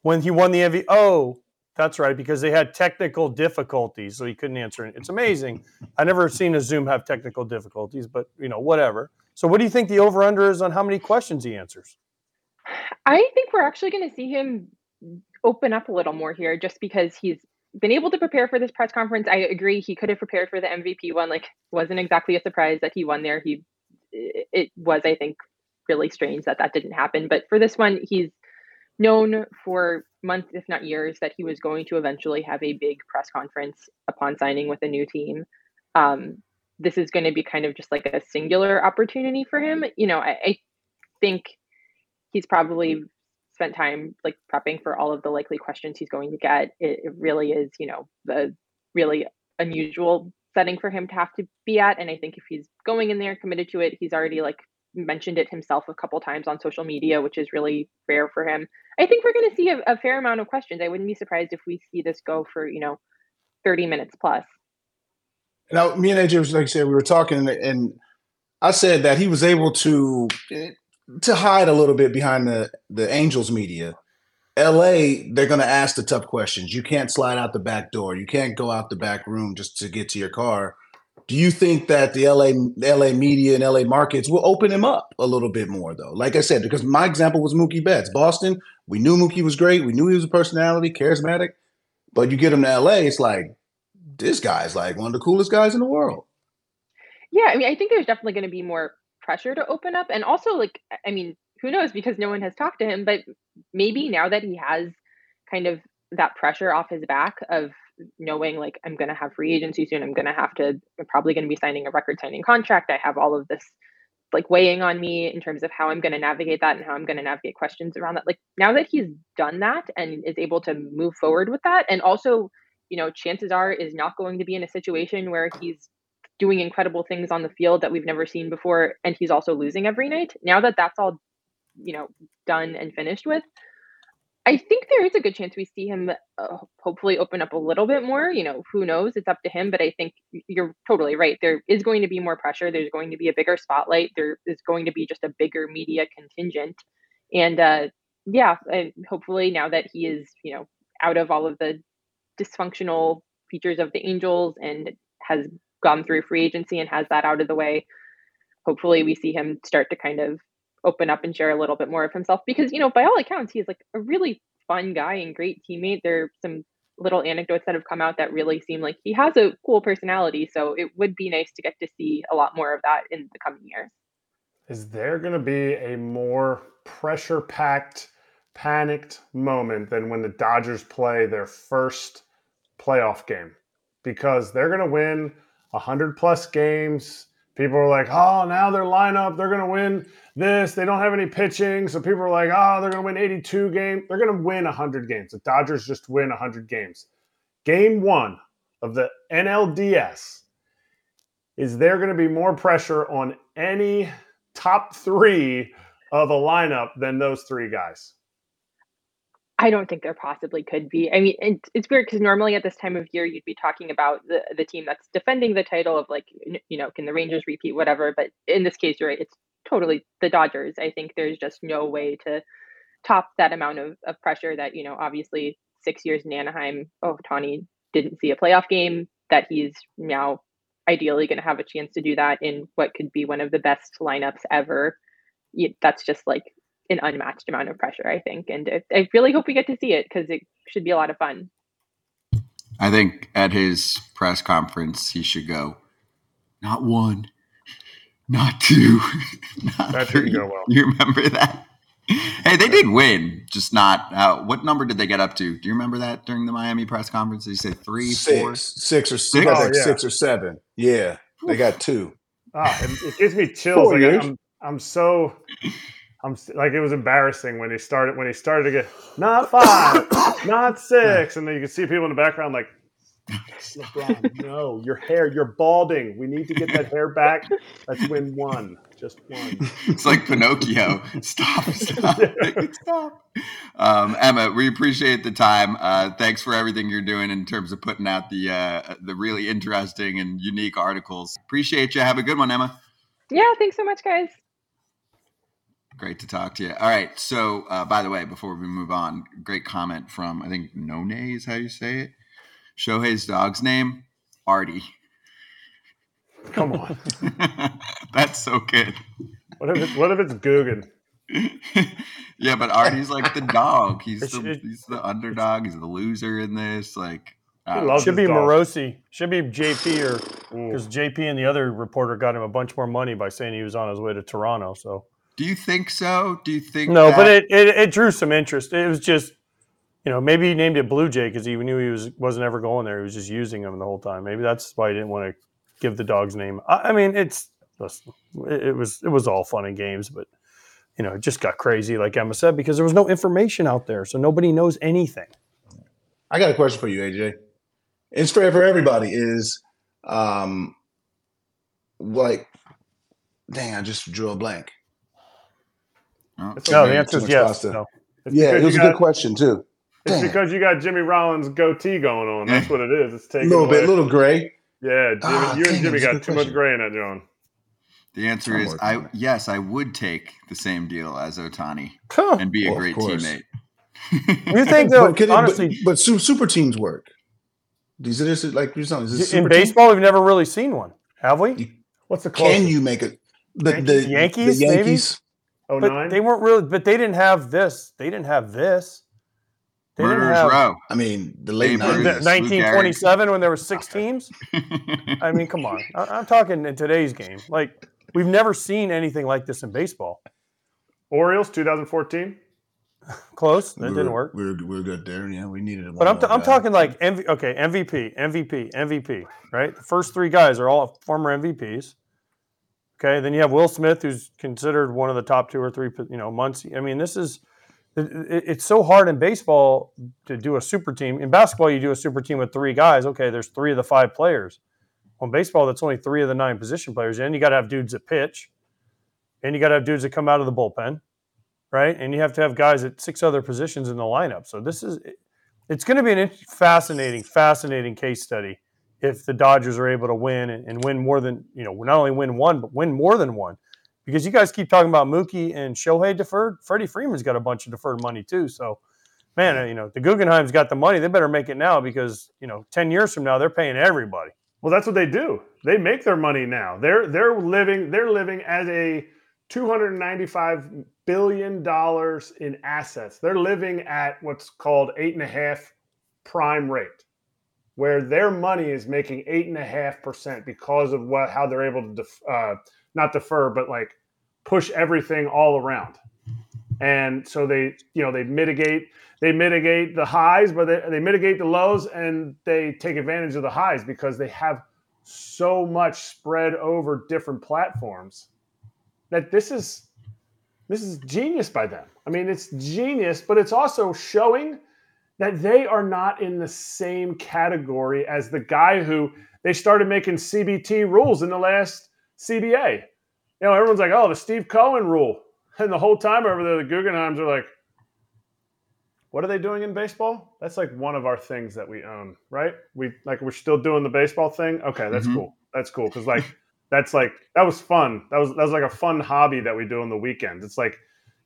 [SPEAKER 2] when he won the MVP? Oh, that's right, because they had technical difficulties, so he couldn't answer it. It's amazing. I never seen a Zoom have technical difficulties, but you know, whatever. So, what do you think the over under is on how many questions he answers?
[SPEAKER 5] I think we're actually going to see him open up a little more here, just because he's been able to prepare for this press conference. I agree he could have prepared for the MVP one. Like, wasn't exactly a surprise that he won there. He, it was, I think, really strange that that didn't happen. But for this one, he's known for months, if not years, that he was going to eventually have a big press conference upon signing with a new team. Um, this is going to be kind of just like a singular opportunity for him. You know, I, I think he's probably spent time like prepping for all of the likely questions he's going to get. It, it really is, you know, the really unusual setting for him to have to be at. And I think if he's going in there committed to it, he's already like mentioned it himself a couple times on social media, which is really rare for him. I think we're going to see a, a, fair amount of questions. I wouldn't be surprised if we see this go for you know, thirty minutes plus.
[SPEAKER 3] Now, me and AJ was like I said, we were talking, and I said that he was able to to hide a little bit behind the the Angels media. LA, they're going to ask the tough questions. You can't slide out the back door. You can't go out the back room just to get to your car. Do you think that the LA LA media and LA markets will open him up a little bit more though? Like I said, because my example was Mookie Betts. Boston, we knew Mookie was great. We knew he was a personality, charismatic. But you get him to LA, it's like this guy's like one of the coolest guys in the world.
[SPEAKER 5] Yeah, I mean, I think there's definitely going to be more pressure to open up, and also like, I mean, who knows? Because no one has talked to him, but maybe now that he has kind of that pressure off his back of knowing like I'm going to have free agency soon. I'm going to have to, I'm probably going to be signing a record signing contract. I have all of this like weighing on me in terms of how I'm going to navigate that and how I'm going to navigate questions around that. Like now that he's done that and is able to move forward with that, and also, you know, chances are is not going to be in a situation where he's doing incredible things on the field that we've never seen before and he's also losing every night. Now that that's all, you know, done and finished with, I think there is a good chance we see him uh, hopefully open up a little bit more. You know, who knows? It's up to him. But I think you're totally right. There is going to be more pressure. There's going to be a bigger spotlight. There is going to be just a bigger media contingent. And uh, yeah, and hopefully now that he is, you know, out of all of the dysfunctional features of the Angels and has gone through free agency and has that out of the way, hopefully we see him start to kind of open up and share a little bit more of himself because you know by all accounts he's like a really fun guy and great teammate. There are some little anecdotes that have come out that really seem like he has a cool personality so it would be nice to get to see a lot more of that in the coming years.
[SPEAKER 4] Is there going to be a more pressure packed panicked moment than when the dodgers play their first playoff game? Because they're going to win 100 plus games people are like, oh, now their lineup, they're going to win this. They don't have any pitching. So people are like, oh, they're going to win 82 games. They're going to win 100 games. The Dodgers just win 100 games. Game one of the NLDS is there going to be more pressure on any top three of a lineup than those three guys?
[SPEAKER 5] I don't think there possibly could be. I mean, it's, it's weird because normally at this time of year you'd be talking about the the team that's defending the title of like you know can the Rangers repeat whatever. But in this case, you're right. It's totally the Dodgers. I think there's just no way to top that amount of, of pressure that you know obviously six years in Anaheim. Oh, Tawny didn't see a playoff game. That he's now ideally going to have a chance to do that in what could be one of the best lineups ever. That's just like an unmatched amount of pressure, I think. And I really hope we get to see it because it should be a lot of fun.
[SPEAKER 1] I think at his press conference, he should go, not one, not two, not
[SPEAKER 4] that three. didn't go well.
[SPEAKER 1] You remember that? Hey, they did win, just not. Uh, what number did they get up to? Do you remember that during the Miami press conference? Did you say three,
[SPEAKER 3] six,
[SPEAKER 1] four,
[SPEAKER 3] six or six? Oh, like yeah. six or seven. Yeah, they got two.
[SPEAKER 4] Ah, it, it gives me chills. Like I'm, I'm so I'm like it was embarrassing when he started when he started to get not five, not six, and then you can see people in the background like, LeBron, no, your hair, you're balding. We need to get that hair back. Let's win one. Just one.
[SPEAKER 1] it's like Pinocchio. Stop, stop, stop. Um, Emma, we appreciate the time. Uh, thanks for everything you're doing in terms of putting out the uh, the really interesting and unique articles. Appreciate you. Have a good one, Emma.
[SPEAKER 5] Yeah, thanks so much, guys.
[SPEAKER 1] Great to talk to you. All right. So, uh, by the way, before we move on, great comment from I think None is how you say it. Shohei's dog's name, Artie.
[SPEAKER 4] Come on.
[SPEAKER 1] That's so good.
[SPEAKER 4] What if it's what if it's Guggen?
[SPEAKER 1] yeah, but Artie's like the dog. He's the he's the underdog. He's the loser in this. Like
[SPEAKER 2] uh, should be Morosi. Should be JP or because JP and the other reporter got him a bunch more money by saying he was on his way to Toronto. So
[SPEAKER 1] do you think so? Do you think
[SPEAKER 2] no? That- but it, it it drew some interest. It was just you know, maybe he named it Blue Jay because he knew he was wasn't ever going there. He was just using him the whole time. Maybe that's why he didn't want to give the dog's name. I, I mean, it's listen, it, it was it was all fun and games, but you know, it just got crazy, like Emma said, because there was no information out there, so nobody knows anything.
[SPEAKER 3] I got a question for you, AJ. It's for for everybody. Is um, like, dang, I just drew a blank.
[SPEAKER 2] Oh, no, the answer is yes. No.
[SPEAKER 3] Yeah, it was a got, good question too.
[SPEAKER 4] It's because you got Jimmy Rollins goatee going on. That's what it is. It's taking
[SPEAKER 3] a little
[SPEAKER 4] away.
[SPEAKER 3] bit, a little gray.
[SPEAKER 4] Yeah, Jimmy, ah, you and Jimmy got too question. much gray in that, John.
[SPEAKER 1] The answer I'm is I yes, I would take the same deal as Ohtani huh. and be a well, great teammate.
[SPEAKER 2] you think though, but, honestly,
[SPEAKER 3] but, but, super teams work. These are this like you're saying,
[SPEAKER 2] in baseball. Team? We've never really seen one, have we?
[SPEAKER 3] What's the closest? Can you make it?
[SPEAKER 2] The Yankees, the Yankees, the Yankees. Maybe? Oh, but they weren't really. But they didn't have this. They didn't have this.
[SPEAKER 1] They Murderers have, Row.
[SPEAKER 3] I mean, the late nineties,
[SPEAKER 2] 1927, when there were six teams. I mean, come on. I, am talking in today's game. Like we've never seen anything like this in baseball.
[SPEAKER 4] Orioles, 2014.
[SPEAKER 2] Close. That
[SPEAKER 3] we
[SPEAKER 2] didn't work.
[SPEAKER 3] We are we are good there. Yeah, we needed. It.
[SPEAKER 2] But I'm, t- I'm uh, talking like MV, okay, MVP, MVP, MVP. Right. The first three guys are all former MVPs. Okay. Then you have Will Smith, who's considered one of the top two or three. You know, months. I mean, this is it's so hard in baseball to do a super team. In basketball, you do a super team with three guys. Okay, there's three of the five players. On baseball, that's only three of the nine position players. And you got to have dudes that pitch, and you got to have dudes that come out of the bullpen, right? And you have to have guys at six other positions in the lineup. So this is it's going to be an fascinating, fascinating case study if the Dodgers are able to win and, and win more than you know, not only win one, but win more than one because you guys keep talking about Mookie and Shohei deferred. Freddie Freeman's got a bunch of deferred money too. So, man, uh, you know the Guggenheim's got the money. They better make it now because you know ten years from now they're paying everybody.
[SPEAKER 4] Well, that's what they do. They make their money now. They're they're living they're living as a two hundred ninety five billion dollars in assets. They're living at what's called eight and a half prime rate, where their money is making eight and a half percent because of what how they're able to def, uh, not defer, but like push everything all around. And so they, you know, they mitigate they mitigate the highs, but they, they mitigate the lows and they take advantage of the highs because they have so much spread over different platforms that this is this is genius by them. I mean, it's genius, but it's also showing that they are not in the same category as the guy who they started making CBT rules in the last CBA you know, everyone's like, oh, the Steve Cohen rule. And the whole time over there, the Guggenheims are like, what are they doing in baseball? That's like one of our things that we own, right? We like we're still doing the baseball thing. Okay, that's mm-hmm. cool. That's cool because like that's like that was fun. That was that was like a fun hobby that we do on the weekends. It's like,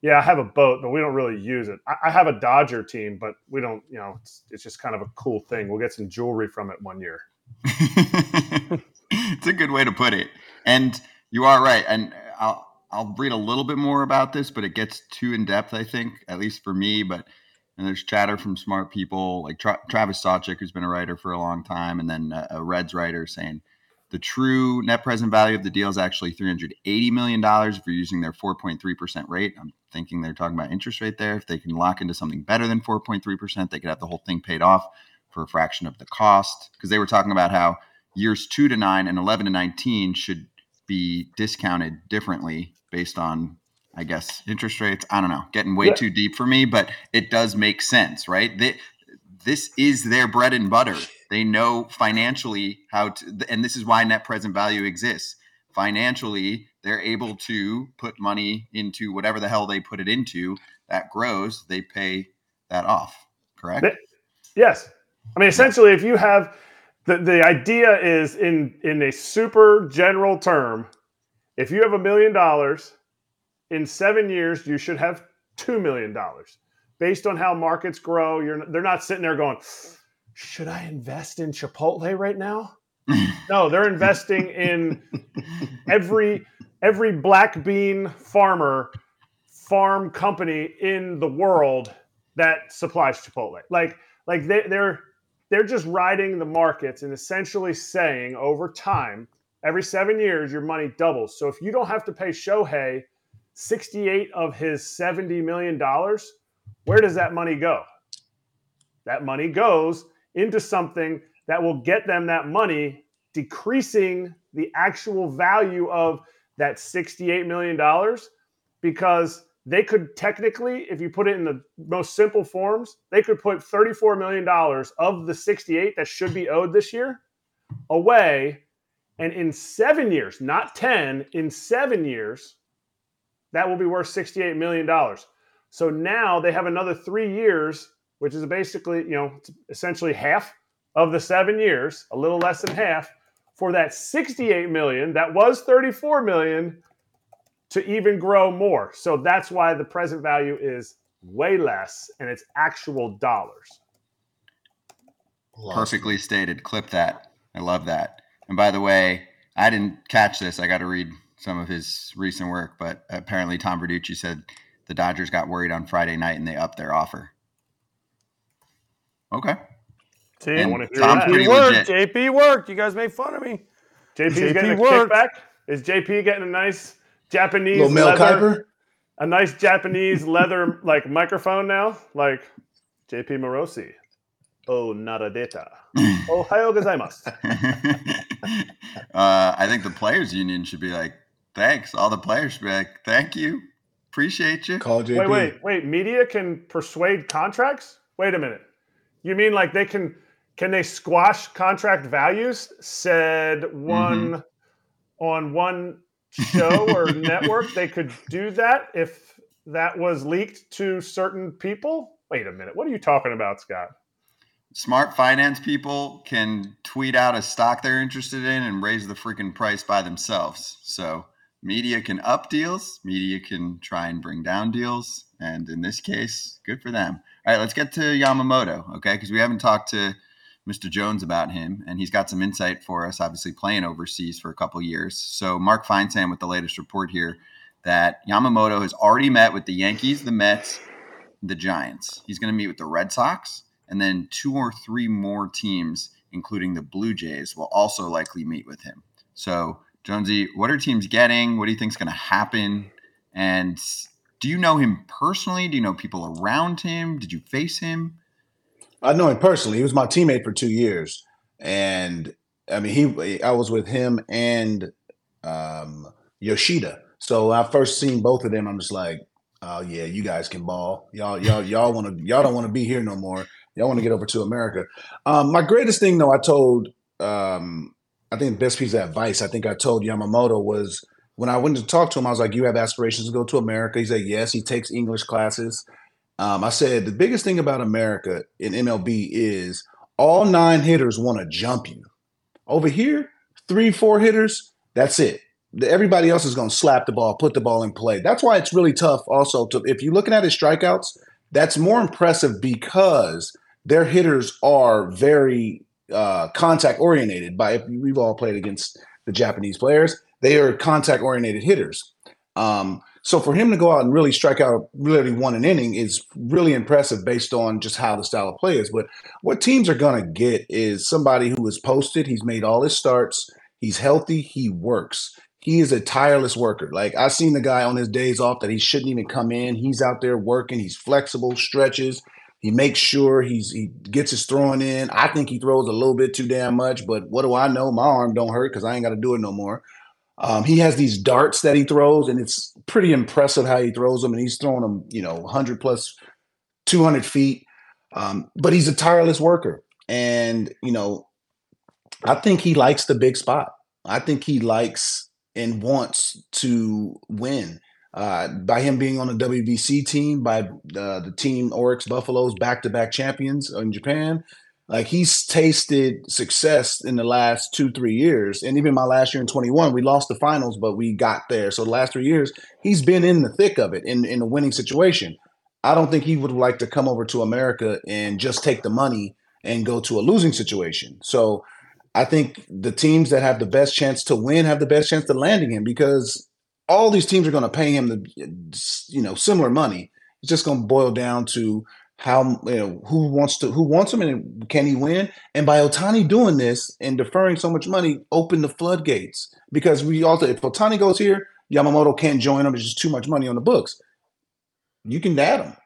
[SPEAKER 4] yeah, I have a boat, but we don't really use it. I, I have a Dodger team, but we don't. You know, it's, it's just kind of a cool thing. We'll get some jewelry from it one year.
[SPEAKER 1] it's a good way to put it, and you are right, and I'll I'll read a little bit more about this, but it gets too in depth. I think, at least for me. But and there's chatter from smart people like Tra- Travis Sawchik, who's been a writer for a long time, and then a, a Reds writer saying the true net present value of the deal is actually 380 million dollars if you're using their 4.3 percent rate. I'm thinking they're talking about interest rate there. If they can lock into something better than 4.3 percent, they could have the whole thing paid off for a fraction of the cost. Because they were talking about how years two to nine and 11 to 19 should be discounted differently based on I guess interest rates. I don't know, getting way yeah. too deep for me, but it does make sense, right? They, this is their bread and butter. They know financially how to, and this is why net present value exists. Financially, they're able to put money into whatever the hell they put it into that grows, they pay that off. Correct?
[SPEAKER 4] Yes. I mean, essentially, if you have the, the idea is in in a super general term, if you have a million dollars in seven years, you should have two million dollars. Based on how markets grow, you're they're not sitting there going, should I invest in Chipotle right now? no, they're investing in every every black bean farmer farm company in the world that supplies Chipotle. Like like they, they're they're just riding the markets and essentially saying over time, every seven years, your money doubles. So if you don't have to pay Shohei 68 of his $70 million, where does that money go? That money goes into something that will get them that money, decreasing the actual value of that $68 million because they could technically, if you put it in the most simple forms, they could put $34 million of the 68 that should be owed this year away. And in seven years, not 10, in seven years, that will be worth $68 million. So now they have another three years, which is basically, you know, essentially half of the seven years, a little less than half, for that 68 million that was 34 million to even grow more. So that's why the present value is way less and it's actual dollars.
[SPEAKER 1] Perfectly stated. Clip that. I love that. And by the way, I didn't catch this. I got to read some of his recent work, but apparently Tom Verducci said the Dodgers got worried on Friday night and they upped their offer. Okay.
[SPEAKER 2] See, and I want to hear Tom's that. worked. Legit. JP worked. You guys made fun of me.
[SPEAKER 4] JP's JP getting a worked. kickback. Is JP getting a nice Japanese
[SPEAKER 3] Little Mel leather, Kiper?
[SPEAKER 4] a nice Japanese leather like microphone now, like JP Morosi. Oh, nada data. Ohio gozaimasu.
[SPEAKER 1] uh, I think the players' union should be like, thanks. All the players should be like, thank you, appreciate you.
[SPEAKER 3] Call JP.
[SPEAKER 4] Wait, wait, wait. Media can persuade contracts. Wait a minute. You mean like they can? Can they squash contract values? Said one mm-hmm. on one show or network, they could do that if that was leaked to certain people? Wait a minute. What are you talking about, Scott?
[SPEAKER 1] Smart finance people can tweet out a stock they're interested in and raise the freaking price by themselves. So media can up deals, media can try and bring down deals. And in this case, good for them. All right, let's get to Yamamoto, okay? Because we haven't talked to Mr. Jones about him, and he's got some insight for us, obviously playing overseas for a couple years. So, Mark Feinsand with the latest report here that Yamamoto has already met with the Yankees, the Mets, the Giants. He's going to meet with the Red Sox, and then two or three more teams, including the Blue Jays, will also likely meet with him. So, Jonesy, what are teams getting? What do you think is going to happen? And do you know him personally? Do you know people around him? Did you face him?
[SPEAKER 3] I know him personally. He was my teammate for two years, and I mean, he I was with him and um, Yoshida. So I first seen both of them. I'm just like, oh yeah, you guys can ball. Y'all, y'all, y'all want to, y'all don't want to be here no more. Y'all want to get over to America. Um, my greatest thing, though, I told, um, I think the best piece of advice I think I told Yamamoto was when I went to talk to him. I was like, "You have aspirations to go to America?" He said, "Yes." He takes English classes. Um, I said the biggest thing about America in MLB is all nine hitters want to jump you. Over here, three, four hitters, that's it. Everybody else is going to slap the ball, put the ball in play. That's why it's really tough. Also, to if you're looking at his strikeouts, that's more impressive because their hitters are very uh, contact oriented. By we've all played against the Japanese players, they are contact oriented hitters. Um, so for him to go out and really strike out, really one an inning is really impressive based on just how the style of play is. But what teams are going to get is somebody who is posted. He's made all his starts. He's healthy. He works. He is a tireless worker. Like I've seen the guy on his days off that he shouldn't even come in. He's out there working. He's flexible, stretches. He makes sure he's he gets his throwing in. I think he throws a little bit too damn much, but what do I know? My arm don't hurt because I ain't got to do it no more. Um, he has these darts that he throws, and it's pretty impressive how he throws them. And he's throwing them, you know, 100 plus 200 feet. Um, but he's a tireless worker. And, you know, I think he likes the big spot. I think he likes and wants to win. Uh, by him being on the WBC team, by uh, the team Orix Buffaloes, back to back champions in Japan, like he's tasted success in the last two, three years. And even my last year in 21, we lost the finals, but we got there. So the last three years, he's been in the thick of it in, in a winning situation. I don't think he would like to come over to America and just take the money and go to a losing situation. So I think the teams that have the best chance to win have the best chance to landing him because all these teams are going to pay him the you know similar money. It's just going to boil down to how you know who wants to who wants him and can he win? And by Ohtani doing this and deferring so much money, open the floodgates because we also if Ohtani goes here, Yamamoto can't join him. It's just too much money on the books. You can add him.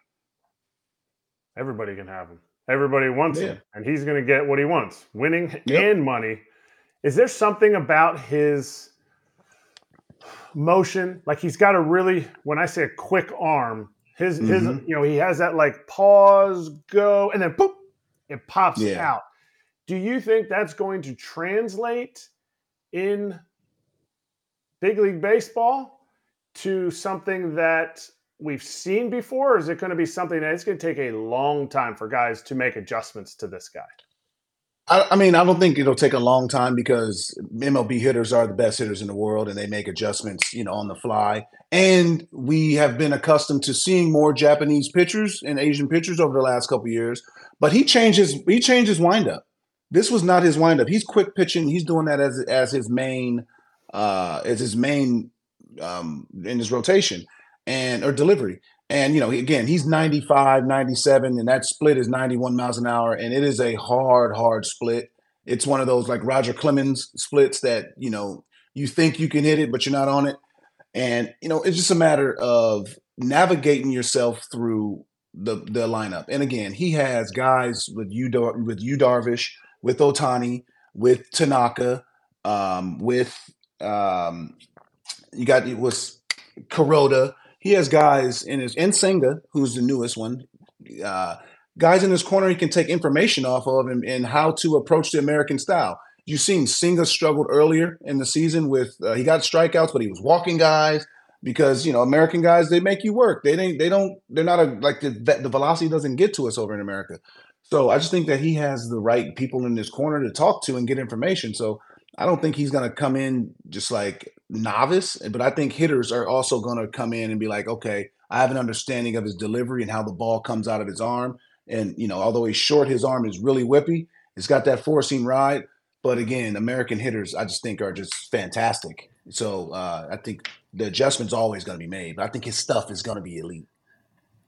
[SPEAKER 4] Everybody can have him. Everybody wants yeah. him, and he's going to get what he wants: winning yep. and money. Is there something about his motion? Like he's got a really, when I say a quick arm, his mm-hmm. his you know he has that like pause, go, and then boop, it pops yeah. out. Do you think that's going to translate in big league baseball to something that we've seen before, or is it going to be something that it's going to take a long time for guys to make adjustments to this guy?
[SPEAKER 3] I, I, mean, I don't think it'll take a long time because MLB hitters are the best hitters in the world, and they make adjustments, you know, on the fly. And we have been accustomed to seeing more Japanese pitchers and Asian pitchers over the last couple years. But he changes. He changes windup. This was not his windup. He's quick pitching. He's doing that as as his main uh, as his main um, in his rotation and or delivery. And you know, again, he's 95, 97, and that split is 91 miles an hour, and it is a hard, hard split. It's one of those like Roger Clemens splits that you know you think you can hit it, but you're not on it. And you know, it's just a matter of navigating yourself through the the lineup. And again, he has guys with you with you Darvish, with Ohtani, with Tanaka, um, with um, you got it was Kuroda he has guys in his in Senga, who's the newest one. Uh, guys in his corner he can take information off of and, and how to approach the American style. You've seen Senga struggled earlier in the season with uh, he got strikeouts, but he was walking guys because you know American guys they make you work. They don't they don't they're not a like the the velocity doesn't get to us over in America. So I just think that he has the right people in his corner to talk to and get information. So I don't think he's going to come in just like novice, but I think hitters are also going to come in and be like, okay, I have an understanding of his delivery and how the ball comes out of his arm. And, you know, although he's short, his arm is really whippy. It's got that four seam ride. But again, American hitters, I just think are just fantastic. So uh, I think the adjustment's always going to be made, but I think his stuff is going to be elite.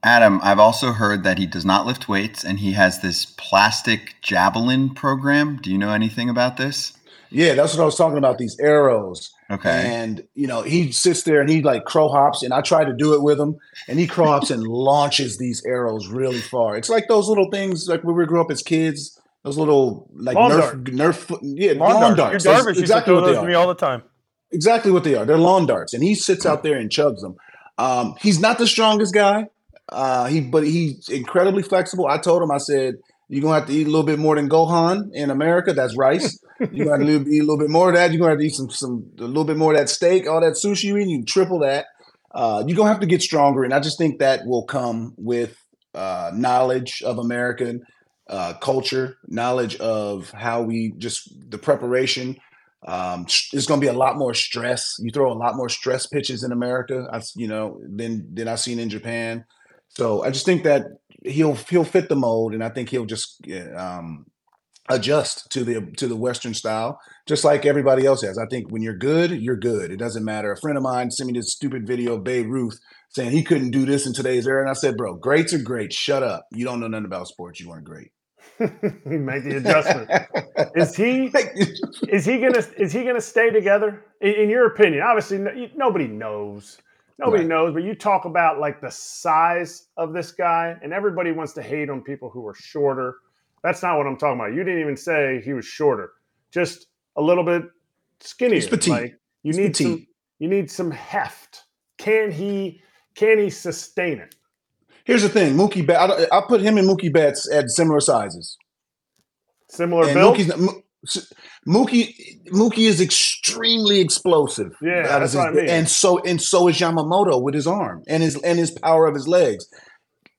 [SPEAKER 1] Adam, I've also heard that he does not lift weights and he has this plastic javelin program. Do you know anything about this?
[SPEAKER 3] Yeah, that's what I was talking about. These arrows.
[SPEAKER 1] Okay.
[SPEAKER 3] And you know, he sits there and he like crow hops, and I try to do it with him, and he crow hops and launches these arrows really far. It's like those little things like when we grew up as kids. Those little like lawn Nerf, dart. Nerf, yeah, lawn,
[SPEAKER 2] lawn darts. darts. Your exactly what they are. me all the time.
[SPEAKER 3] Exactly what they are. They're lawn darts, and he sits out there and chugs them. Um, he's not the strongest guy. Uh, he, but he's incredibly flexible. I told him, I said, you're gonna have to eat a little bit more than Gohan in America. That's rice. You're gonna have to eat a little bit more of that. You're gonna have to eat some some a little bit more of that steak, all that sushi you eat. You triple that. Uh, you're gonna have to get stronger, and I just think that will come with uh, knowledge of American uh, culture, knowledge of how we just the preparation. Um, there's going to be a lot more stress. You throw a lot more stress pitches in America, I, you know, than than I've seen in Japan. So I just think that he'll he'll fit the mold, and I think he'll just um, adjust to the to the Western style, just like everybody else has. I think when you're good, you're good. It doesn't matter. A friend of mine sent me this stupid video of Babe Ruth saying he couldn't do this in today's era, and I said, "Bro, greats are great. Shut up. You don't know nothing about sports. You weren't great."
[SPEAKER 4] Make the adjustment. is he is he gonna is he gonna stay together? In, in your opinion, obviously, nobody knows Nobody right. knows, but you talk about like the size of this guy, and everybody wants to hate on people who are shorter. That's not what I'm talking about. You didn't even say he was shorter, just a little bit skinnier. Like you need petite. some, you need some heft. Can he? Can he sustain it?
[SPEAKER 3] Here's the thing, Mookie. I, I put him and Mookie Betts at similar sizes.
[SPEAKER 4] Similar build.
[SPEAKER 3] Mookie Mookie is extremely explosive.
[SPEAKER 4] Yeah,
[SPEAKER 3] That
[SPEAKER 4] that's
[SPEAKER 3] is
[SPEAKER 4] what I mean.
[SPEAKER 3] and so and so is Yamamoto with his arm and his and his power of his legs.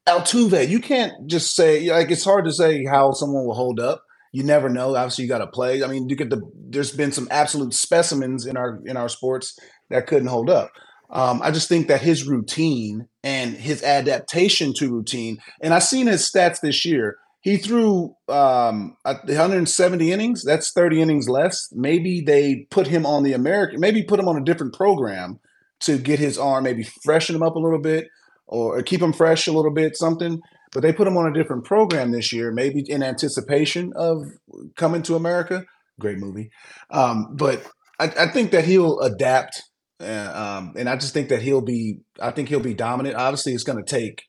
[SPEAKER 3] Altuve, you can't just say like it's hard to say how someone will hold up. You never know. Obviously, you got to play. I mean, you get the. There's been some absolute specimens in our in our sports that couldn't hold up. Um, I just think that his routine and his adaptation to routine, and I've seen his stats this year. He threw um, uh, 170 innings. That's 30 innings less. Maybe they put him on the American. Maybe put him on a different program to get his arm, maybe freshen him up a little bit, or keep him fresh a little bit, something. But they put him on a different program this year, maybe in anticipation of coming to America. Great movie. Um, but I, I think that he'll adapt, uh, um, and I just think that he'll be. I think he'll be dominant. Obviously, it's going to take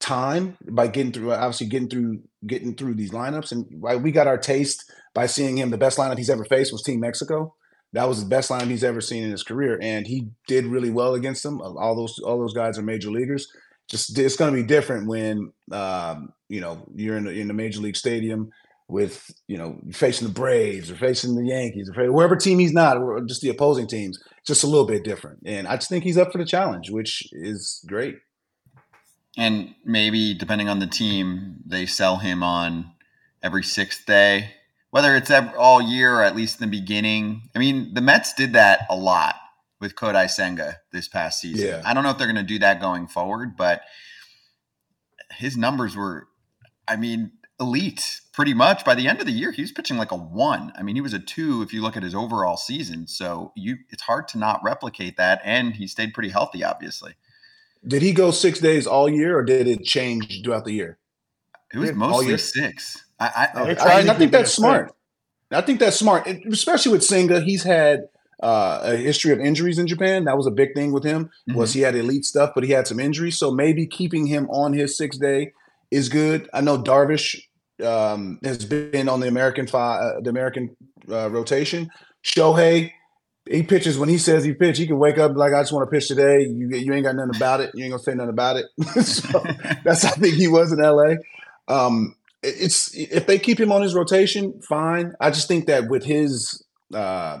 [SPEAKER 3] time by getting through. Obviously, getting through getting through these lineups, and like, we got our taste by seeing him. The best lineup he's ever faced was Team Mexico. That was the best lineup he's ever seen in his career, and he did really well against them. All those all those guys are major leaguers. Just it's going to be different when um, you know you're in the, in the major league stadium with you know facing the Braves or facing the Yankees or wherever team he's not, or just the opposing teams. Just a little bit different, and I just think he's up for the challenge, which is great.
[SPEAKER 1] And maybe depending on the team, they sell him on every sixth day, whether it's ev all year or at least in the beginning. I mean, the Mets did that a lot with Kodai Senga this past season.
[SPEAKER 3] Yeah.
[SPEAKER 1] I don't know if they're going to do that going forward, but his numbers were, I mean, elite pretty much. By the end of the year, he was pitching like a one. I mean, he was a two if you look at his overall season. So you, it's hard to not replicate that. And he stayed pretty healthy, obviously.
[SPEAKER 3] Did he go six days all year, or did it change throughout the year?
[SPEAKER 1] It was
[SPEAKER 3] Yeah, all
[SPEAKER 1] mostly
[SPEAKER 3] year?
[SPEAKER 1] six. I, I,
[SPEAKER 3] Okay.
[SPEAKER 2] tried
[SPEAKER 3] I, I think that's
[SPEAKER 2] at
[SPEAKER 3] smart. I think that's smart, and especially with Senga. He's had uh, a history of injuries in Japan. That was a big thing with him. Was he had elite stuff, but he had some injuries. So maybe keeping him on his six day is good. I know Darvish um, has been on the American fi- uh, the American uh, rotation. Shohei, he pitches when he says he pitch. He can wake up like I just want to pitch today. You you ain't got nothing about it. You ain't gonna say nothing about it. so that's I think he was in LA. Um, it's if they keep him on his rotation, fine. I just think that with his uh,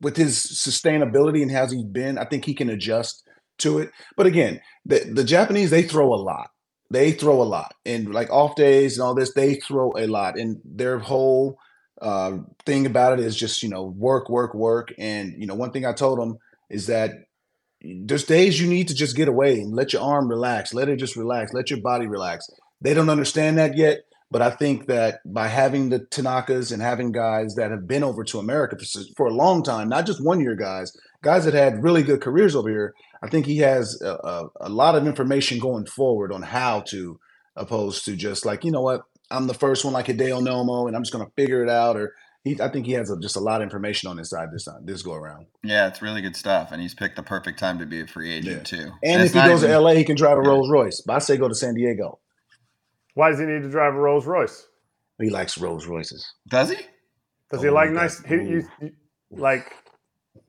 [SPEAKER 3] with his sustainability and how he's been, I think he can adjust to it. But again, the the Japanese they throw a lot. They throw a lot, and like off days and all this, they throw a lot, and their whole uh, thing about it is just you know work, work, work. And you know one thing I told him is that there's days you need to just get away and let your arm relax, let it just relax, let your body relax. They don't understand that yet, but I think that by having the Tanakas and having guys that have been over to America for, for a long time, not just one year guys, guys that had really good careers over here, I think he has a, a, a lot of information going forward on how to, opposed to just like, you know what, I'm the first one like a Hideo Nomo and I'm just going to figure it out. Or he, I think he has a, just a lot of information on his side this time, this go around.
[SPEAKER 1] Yeah, it's really good stuff, and he's picked the perfect time to be a free agent
[SPEAKER 3] Yeah.
[SPEAKER 1] too.
[SPEAKER 3] And
[SPEAKER 1] it's
[SPEAKER 3] if he
[SPEAKER 1] not
[SPEAKER 3] goes to LA, he can drive a
[SPEAKER 1] Yeah.
[SPEAKER 3] Rolls Royce. But I say go to San Diego.
[SPEAKER 4] Why does he need to drive a Rolls Royce?
[SPEAKER 3] He likes Rolls Royces.
[SPEAKER 1] does he?
[SPEAKER 4] Does he
[SPEAKER 3] Oh
[SPEAKER 4] like nice? He, you, you- like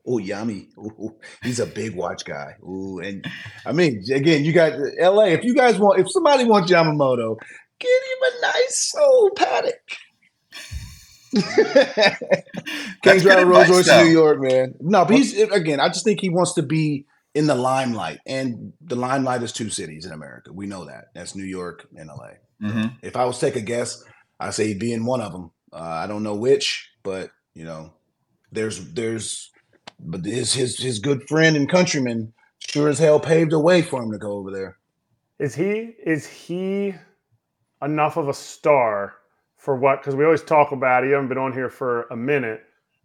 [SPEAKER 3] Oh, yummy. Ooh, he's a big watch guy. Ooh, and I mean, again, you got LA. If you guys want, if somebody wants Yamamoto, give him a nice old Patek.
[SPEAKER 1] That's
[SPEAKER 3] Can't drive Rolls Royce
[SPEAKER 1] though.
[SPEAKER 3] in New York, man. No, but he's again. I just think he wants to be in the limelight, and the limelight is two cities in America. We know that. That's New York and LA.
[SPEAKER 1] hmm
[SPEAKER 3] If I was to take a guess, I say he'd be in one of them. Uh, I don't know which, but you know, there's there's, but his his his good friend and countryman sure as hell paved the way for him to go over there.
[SPEAKER 4] is he is he enough of a star for what? Because we always talk about. You haven't been on here for a minute.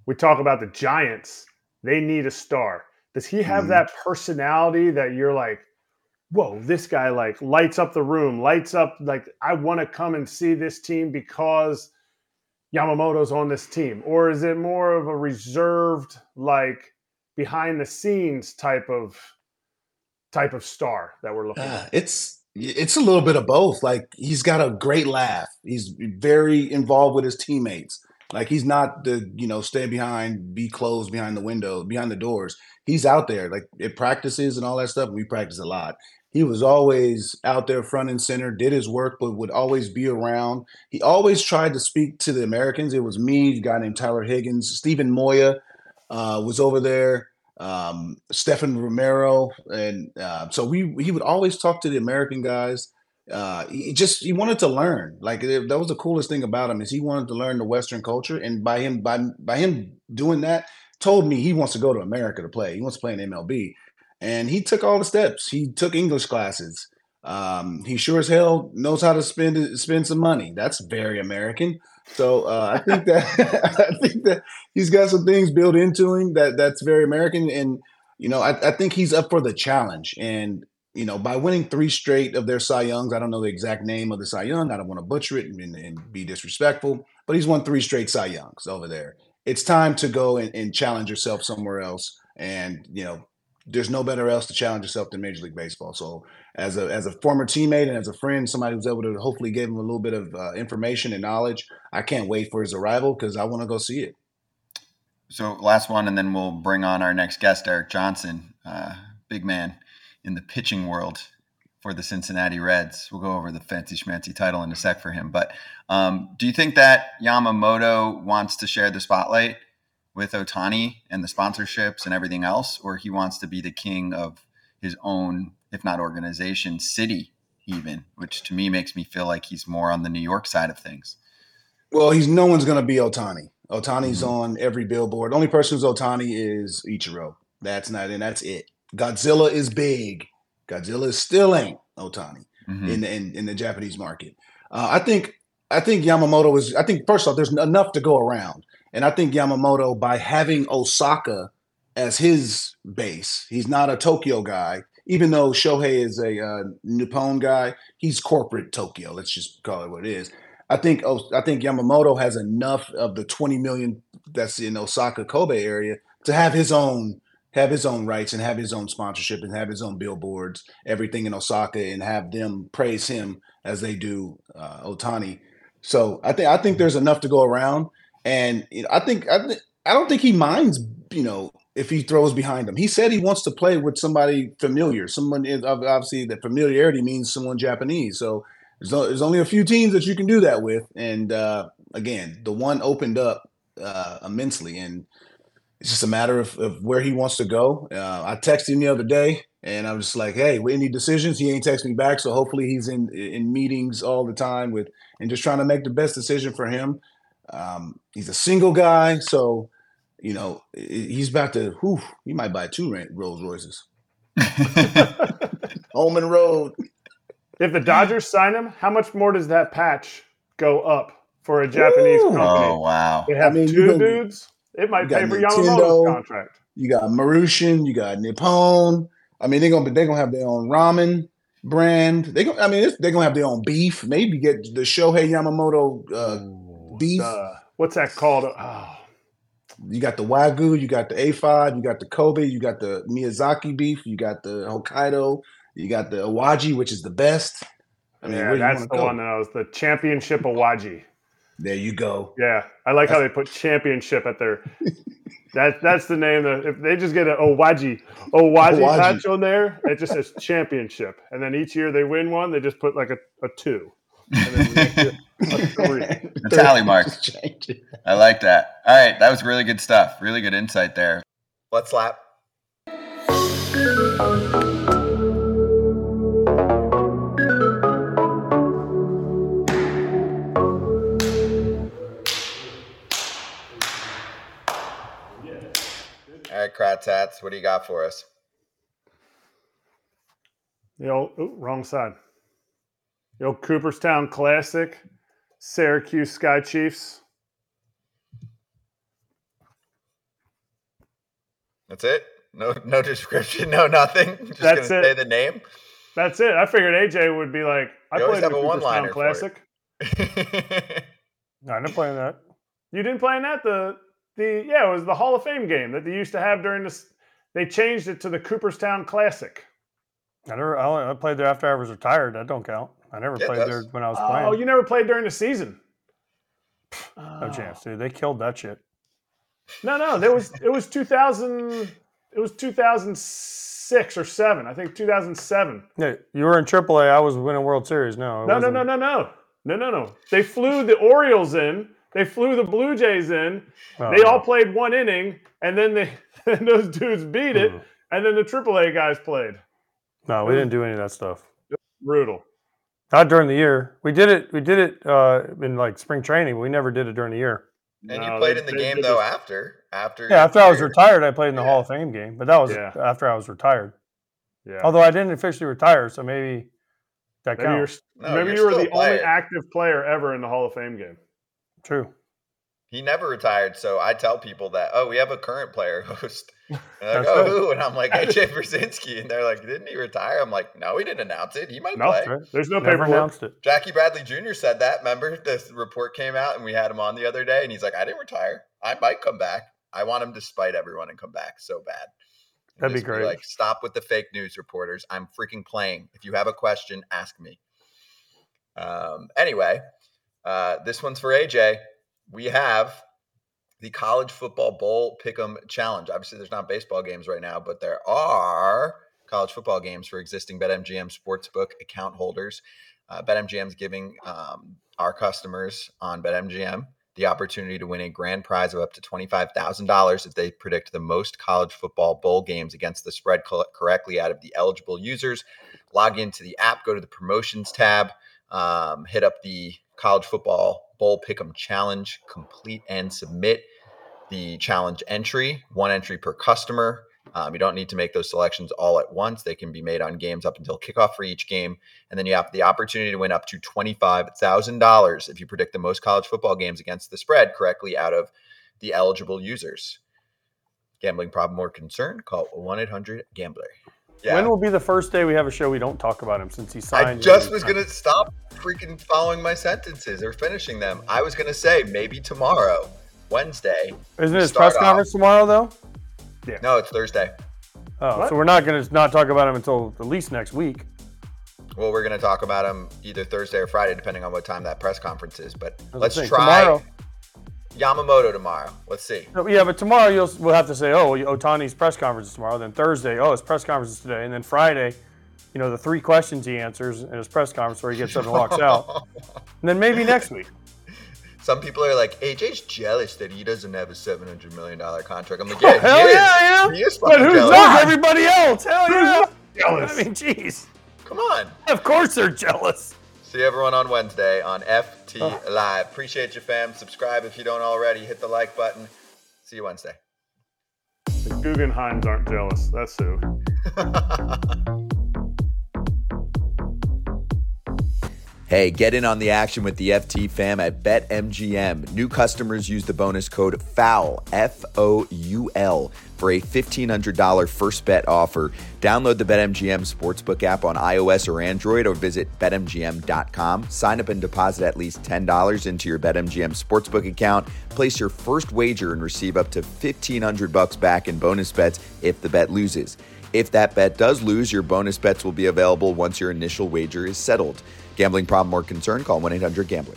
[SPEAKER 4] We talk about the Giants. They need a star. Does he have
[SPEAKER 3] Mhm.
[SPEAKER 4] that personality that you're like, whoa, this guy like lights up the room, lights up like I want to come and see this team because Yamamoto's on this team? Or is it more of a reserved, like behind the scenes type of type of star that we're looking
[SPEAKER 3] Ah,
[SPEAKER 4] at?
[SPEAKER 3] it's it's a little bit of both. Like he's got a great laugh. He's very involved with his teammates. Like he's not the you know stay behind, be closed behind the window, behind the doors. He's out there like at practices and all that stuff. We practice a lot, He was always out there front and center, did his work, but would always be around. He always tried to speak to the Americans. It was me, a guy named Tyler Higgins, Steven Moya uh, was over there, um, Stefan Romero, and uh, so we he would always talk to the American guys. Uh, he just he wanted to learn. Like that was the coolest thing about him is he wanted to learn the Western culture, and by him by by him doing that, told me he wants to go to America to play. He wants to play in MLB and he took all the steps. He took English classes. Um, he sure as hell knows how to spend spend some money. That's very American. So uh, I think that I think that he's got some things built into him that that's very American. And you know, I, I think he's up for the challenge. And you know, by winning three straight of their Cy Youngs, I don't know the exact name of the Cy Young. I don't want to butcher it and, and be disrespectful, but he's won three straight Cy Youngs over there. It's time to go and, and challenge yourself somewhere else and you know there's no better else to challenge yourself than Major League Baseball. So, as a as a former teammate and as a friend, somebody who's able to hopefully give him a little bit of uh, information and knowledge, I can't wait for his arrival because I want to go see it.
[SPEAKER 1] So, last one, and then we'll bring on our next guest, Eric Johnson, uh, big man in the pitching world for the Cincinnati Reds. We'll go over the fancy schmancy title in a sec for him. But um, do you think that Yamamoto wants to share the spotlight? with Ohtani and the sponsorships and everything else, or he wants to be the king of his own, if not organization, city, even, which to me makes me feel like he's more on the New York side of things.
[SPEAKER 3] Well, he's no one's going to be Ohtani. Ohtani's mm-hmm. on every billboard. The only person who's Ohtani is Ichiro. That's not, and that's it. Godzilla is big. Godzilla still ain't Ohtani mm-hmm. in, the, in in the Japanese market. Uh, I think I think Yamamoto is. I think first off, there's enough to go around. And I think Yamamoto, by having Osaka as his base, he's not a Tokyo guy. Even though Shohei is a uh, Nippon guy, he's corporate Tokyo. Let's just call it what it is. I think I think Yamamoto has enough of the 20 million that's in Osaka Kobe area to have his own have his own rights and have his own sponsorship and have his own billboards, everything in Osaka, and have them praise him as they do uh, Ohtani. So I think I think there's enough to go around. And you know, I think I, th- I don't think he minds, you know, if he throws behind him. He said he wants to play with somebody familiar. Someone obviously that familiarity means someone Japanese. So there's, no, there's only a few teams that you can do that with. And uh, again, the one opened up uh, immensely, and it's just a matter of, of where he wants to go. Uh, I texted him the other day, and I was just like, "Hey, any decisions?" He ain't texting me back, so hopefully he's in in meetings all the time with and just trying to make the best decision for him. Um, he's a single guy, so you know he's about to. Whew, he might buy two Rolls Royces. Home and road.
[SPEAKER 4] If the Dodgers sign him, how much more does that patch go up for a Japanese Ooh. company?
[SPEAKER 1] Oh wow!
[SPEAKER 4] They have I mean, two dudes. It might pay for Yamamoto's contract.
[SPEAKER 3] You got Marushin. You got Nippon. I mean, they're gonna they're gonna have their own ramen brand. They go. I mean, they're gonna have their own beef. Maybe get the Shohei Yamamoto uh, beef. Uh,
[SPEAKER 4] what's that called? Oh.
[SPEAKER 3] You got the Wagyu, you got the A5, you got the Kobe, you got the Miyazaki beef, you got the Hokkaido, you got the Awaji, which is the best.
[SPEAKER 4] I mean, yeah, that's the go? one that I was the championship Awaji.
[SPEAKER 3] There you go.
[SPEAKER 4] Yeah, I like that's... how they put championship at their. that that's the name. That if they just get an Awaji Awaji, patch on there, it just says championship, and then each year they win one, they just put like a, a two.
[SPEAKER 1] The tally mark. I like that. All right, that was really good stuff. Really good insight there. Let's lap. All right, Kratz hats, what do you got for us?
[SPEAKER 4] The old ooh, wrong side. The old Cooperstown Classic, Syracuse Sky Chiefs.
[SPEAKER 1] That's it. No, no description. No nothing. Just That's gonna it. say the name.
[SPEAKER 4] That's it. I figured AJ would be like, I you played the Cooperstown Classic. no, I didn't play in that. You didn't play in that. The the yeah, it was the Hall of Fame game that they used to have during this. They changed it to the Cooperstown Classic.
[SPEAKER 2] I never. I, played there after I was retired. That don't count. I never played there when I was playing.
[SPEAKER 4] Oh, you never played during the season?
[SPEAKER 2] No oh. chance, dude. They killed that shit.
[SPEAKER 4] No, no. There was it was 2000. it was 2006 or seven. I think 2007.
[SPEAKER 2] Yeah, you were in AAA. I was winning World Series. No,
[SPEAKER 4] No, no,
[SPEAKER 2] wasn't-
[SPEAKER 4] no, no, no, no, no, no. They flew the Orioles in. They flew the Blue Jays in.
[SPEAKER 2] Oh,
[SPEAKER 4] they
[SPEAKER 2] no.
[SPEAKER 4] all played one inning, and then they and those dudes beat it.
[SPEAKER 2] Mhm.
[SPEAKER 4] And then the AAA guys played.
[SPEAKER 2] No, we didn't do any of that stuff.
[SPEAKER 4] Brutal.
[SPEAKER 2] Not during the year. We did it. We did it uh, in like spring training. but We never did it during the year.
[SPEAKER 1] And you played
[SPEAKER 4] they-
[SPEAKER 1] in the
[SPEAKER 4] they
[SPEAKER 1] game
[SPEAKER 4] did
[SPEAKER 1] though
[SPEAKER 4] this-
[SPEAKER 1] after after
[SPEAKER 2] Yeah,
[SPEAKER 1] your
[SPEAKER 2] after I was retired, I played in the
[SPEAKER 1] Yeah.
[SPEAKER 2] Hall of Fame game, but that was
[SPEAKER 4] Yeah.
[SPEAKER 2] after I was retired.
[SPEAKER 4] Yeah.
[SPEAKER 2] Although I didn't officially retire, so maybe that
[SPEAKER 4] maybe you're,
[SPEAKER 2] counts.
[SPEAKER 1] No,
[SPEAKER 4] maybe
[SPEAKER 1] you're
[SPEAKER 4] you were the
[SPEAKER 1] player.
[SPEAKER 4] only active player ever in the Hall of Fame game.
[SPEAKER 2] True.
[SPEAKER 1] He never retired, so I tell people that, oh, we have a current player host. And they're like, oh,
[SPEAKER 2] right.
[SPEAKER 1] who? And I'm like, AJ Pierzynski. And they're like, didn't he retire? I'm like, no, he didn't announce it. He might
[SPEAKER 4] No,
[SPEAKER 1] play.
[SPEAKER 2] That's right.
[SPEAKER 4] There's no paper
[SPEAKER 2] announced it.
[SPEAKER 1] Jackie Bradley Jr. said that. Remember, this report came out and we had him on the other day, and he's like, I didn't retire. I might come back. I want him to spite everyone and come back so bad. And
[SPEAKER 2] That'd be
[SPEAKER 1] just
[SPEAKER 2] great.
[SPEAKER 1] like, stop with the fake news reporters. I'm freaking playing. If you have a question, ask me. Um, anyway, uh, this one's for AJ. We have the College Football Bowl Pick'em Challenge. Obviously, there's not baseball games right now, but there are college football games for existing BetMGM sportsbook account holders. Uh, BetMGM is giving um, our customers on BetMGM the opportunity to win a grand prize of up to $25,000 if they predict the most college football bowl games against the spread co- correctly out of the eligible users. Log into the app, go to the promotions tab, um, hit up the college football bowl pick'em challenge, complete and submit the challenge entry, one entry per customer. Um, you don't need to make those selections all at once. They can be made on games up until kickoff for each game. And then you have the opportunity to win up to $25,000 if you predict the most college football games against the spread correctly out of the eligible users. Gambling problem or concern? Call 1 800 Gambler. Yeah.
[SPEAKER 2] When will be the first day we have a show we don't talk about him since he signed?
[SPEAKER 1] I just was gonna stop freaking following my sentences or finishing them. I was gonna say maybe tomorrow, Wednesday.
[SPEAKER 2] Isn't his press
[SPEAKER 1] off-
[SPEAKER 2] conference tomorrow though? Yeah.
[SPEAKER 1] No, it's Thursday.
[SPEAKER 2] Oh,
[SPEAKER 4] What?
[SPEAKER 2] so we're not going to not talk about him until at least next week.
[SPEAKER 1] Well, we're gonna talk about him either Thursday or Friday, depending on what time that press conference is. But
[SPEAKER 2] I
[SPEAKER 1] let's try
[SPEAKER 2] tomorrow.
[SPEAKER 1] Yamamoto tomorrow. Let's see.
[SPEAKER 2] Yeah, but tomorrow you'll we'll have to say, oh, Ohtani's press conference is tomorrow. Then Thursday, oh, his press conference is today, and then Friday, you know, the three questions he answers in his press conference where he gets up and walks out, and then maybe next week.
[SPEAKER 1] Some people are like, AJ's jealous that he doesn't have a seven hundred million dollar contract. I'm like, yeah,
[SPEAKER 2] Hell
[SPEAKER 1] he is.
[SPEAKER 2] yeah, I am.
[SPEAKER 1] He is
[SPEAKER 2] But who's
[SPEAKER 1] jealous.
[SPEAKER 2] not? Everybody else. Hell yeah.
[SPEAKER 4] Jealous.
[SPEAKER 2] I mean, jeez.
[SPEAKER 1] Come on.
[SPEAKER 2] Of course they're jealous.
[SPEAKER 1] See everyone on Wednesday on FT oh. Live. Appreciate you, fam. Subscribe if you don't already. Hit the like button. See you Wednesday.
[SPEAKER 4] The Guggenheims aren't jealous. That's who.
[SPEAKER 6] Hey, get in on the action with the FT fam at BetMGM. New customers use the bonus code FOUL, F O U L, for a $1,500 first bet offer. Download the BetMGM Sportsbook app on iOS or Android or visit BetMGM.com. Sign up and deposit at least $10 into your BetMGM Sportsbook account. Place your first wager and receive up to 1500 bucks back in bonus bets if the bet loses. If that bet does lose, your bonus bets will be available once your initial wager is settled. Gambling problem or concern? Call 1 800 Gambler.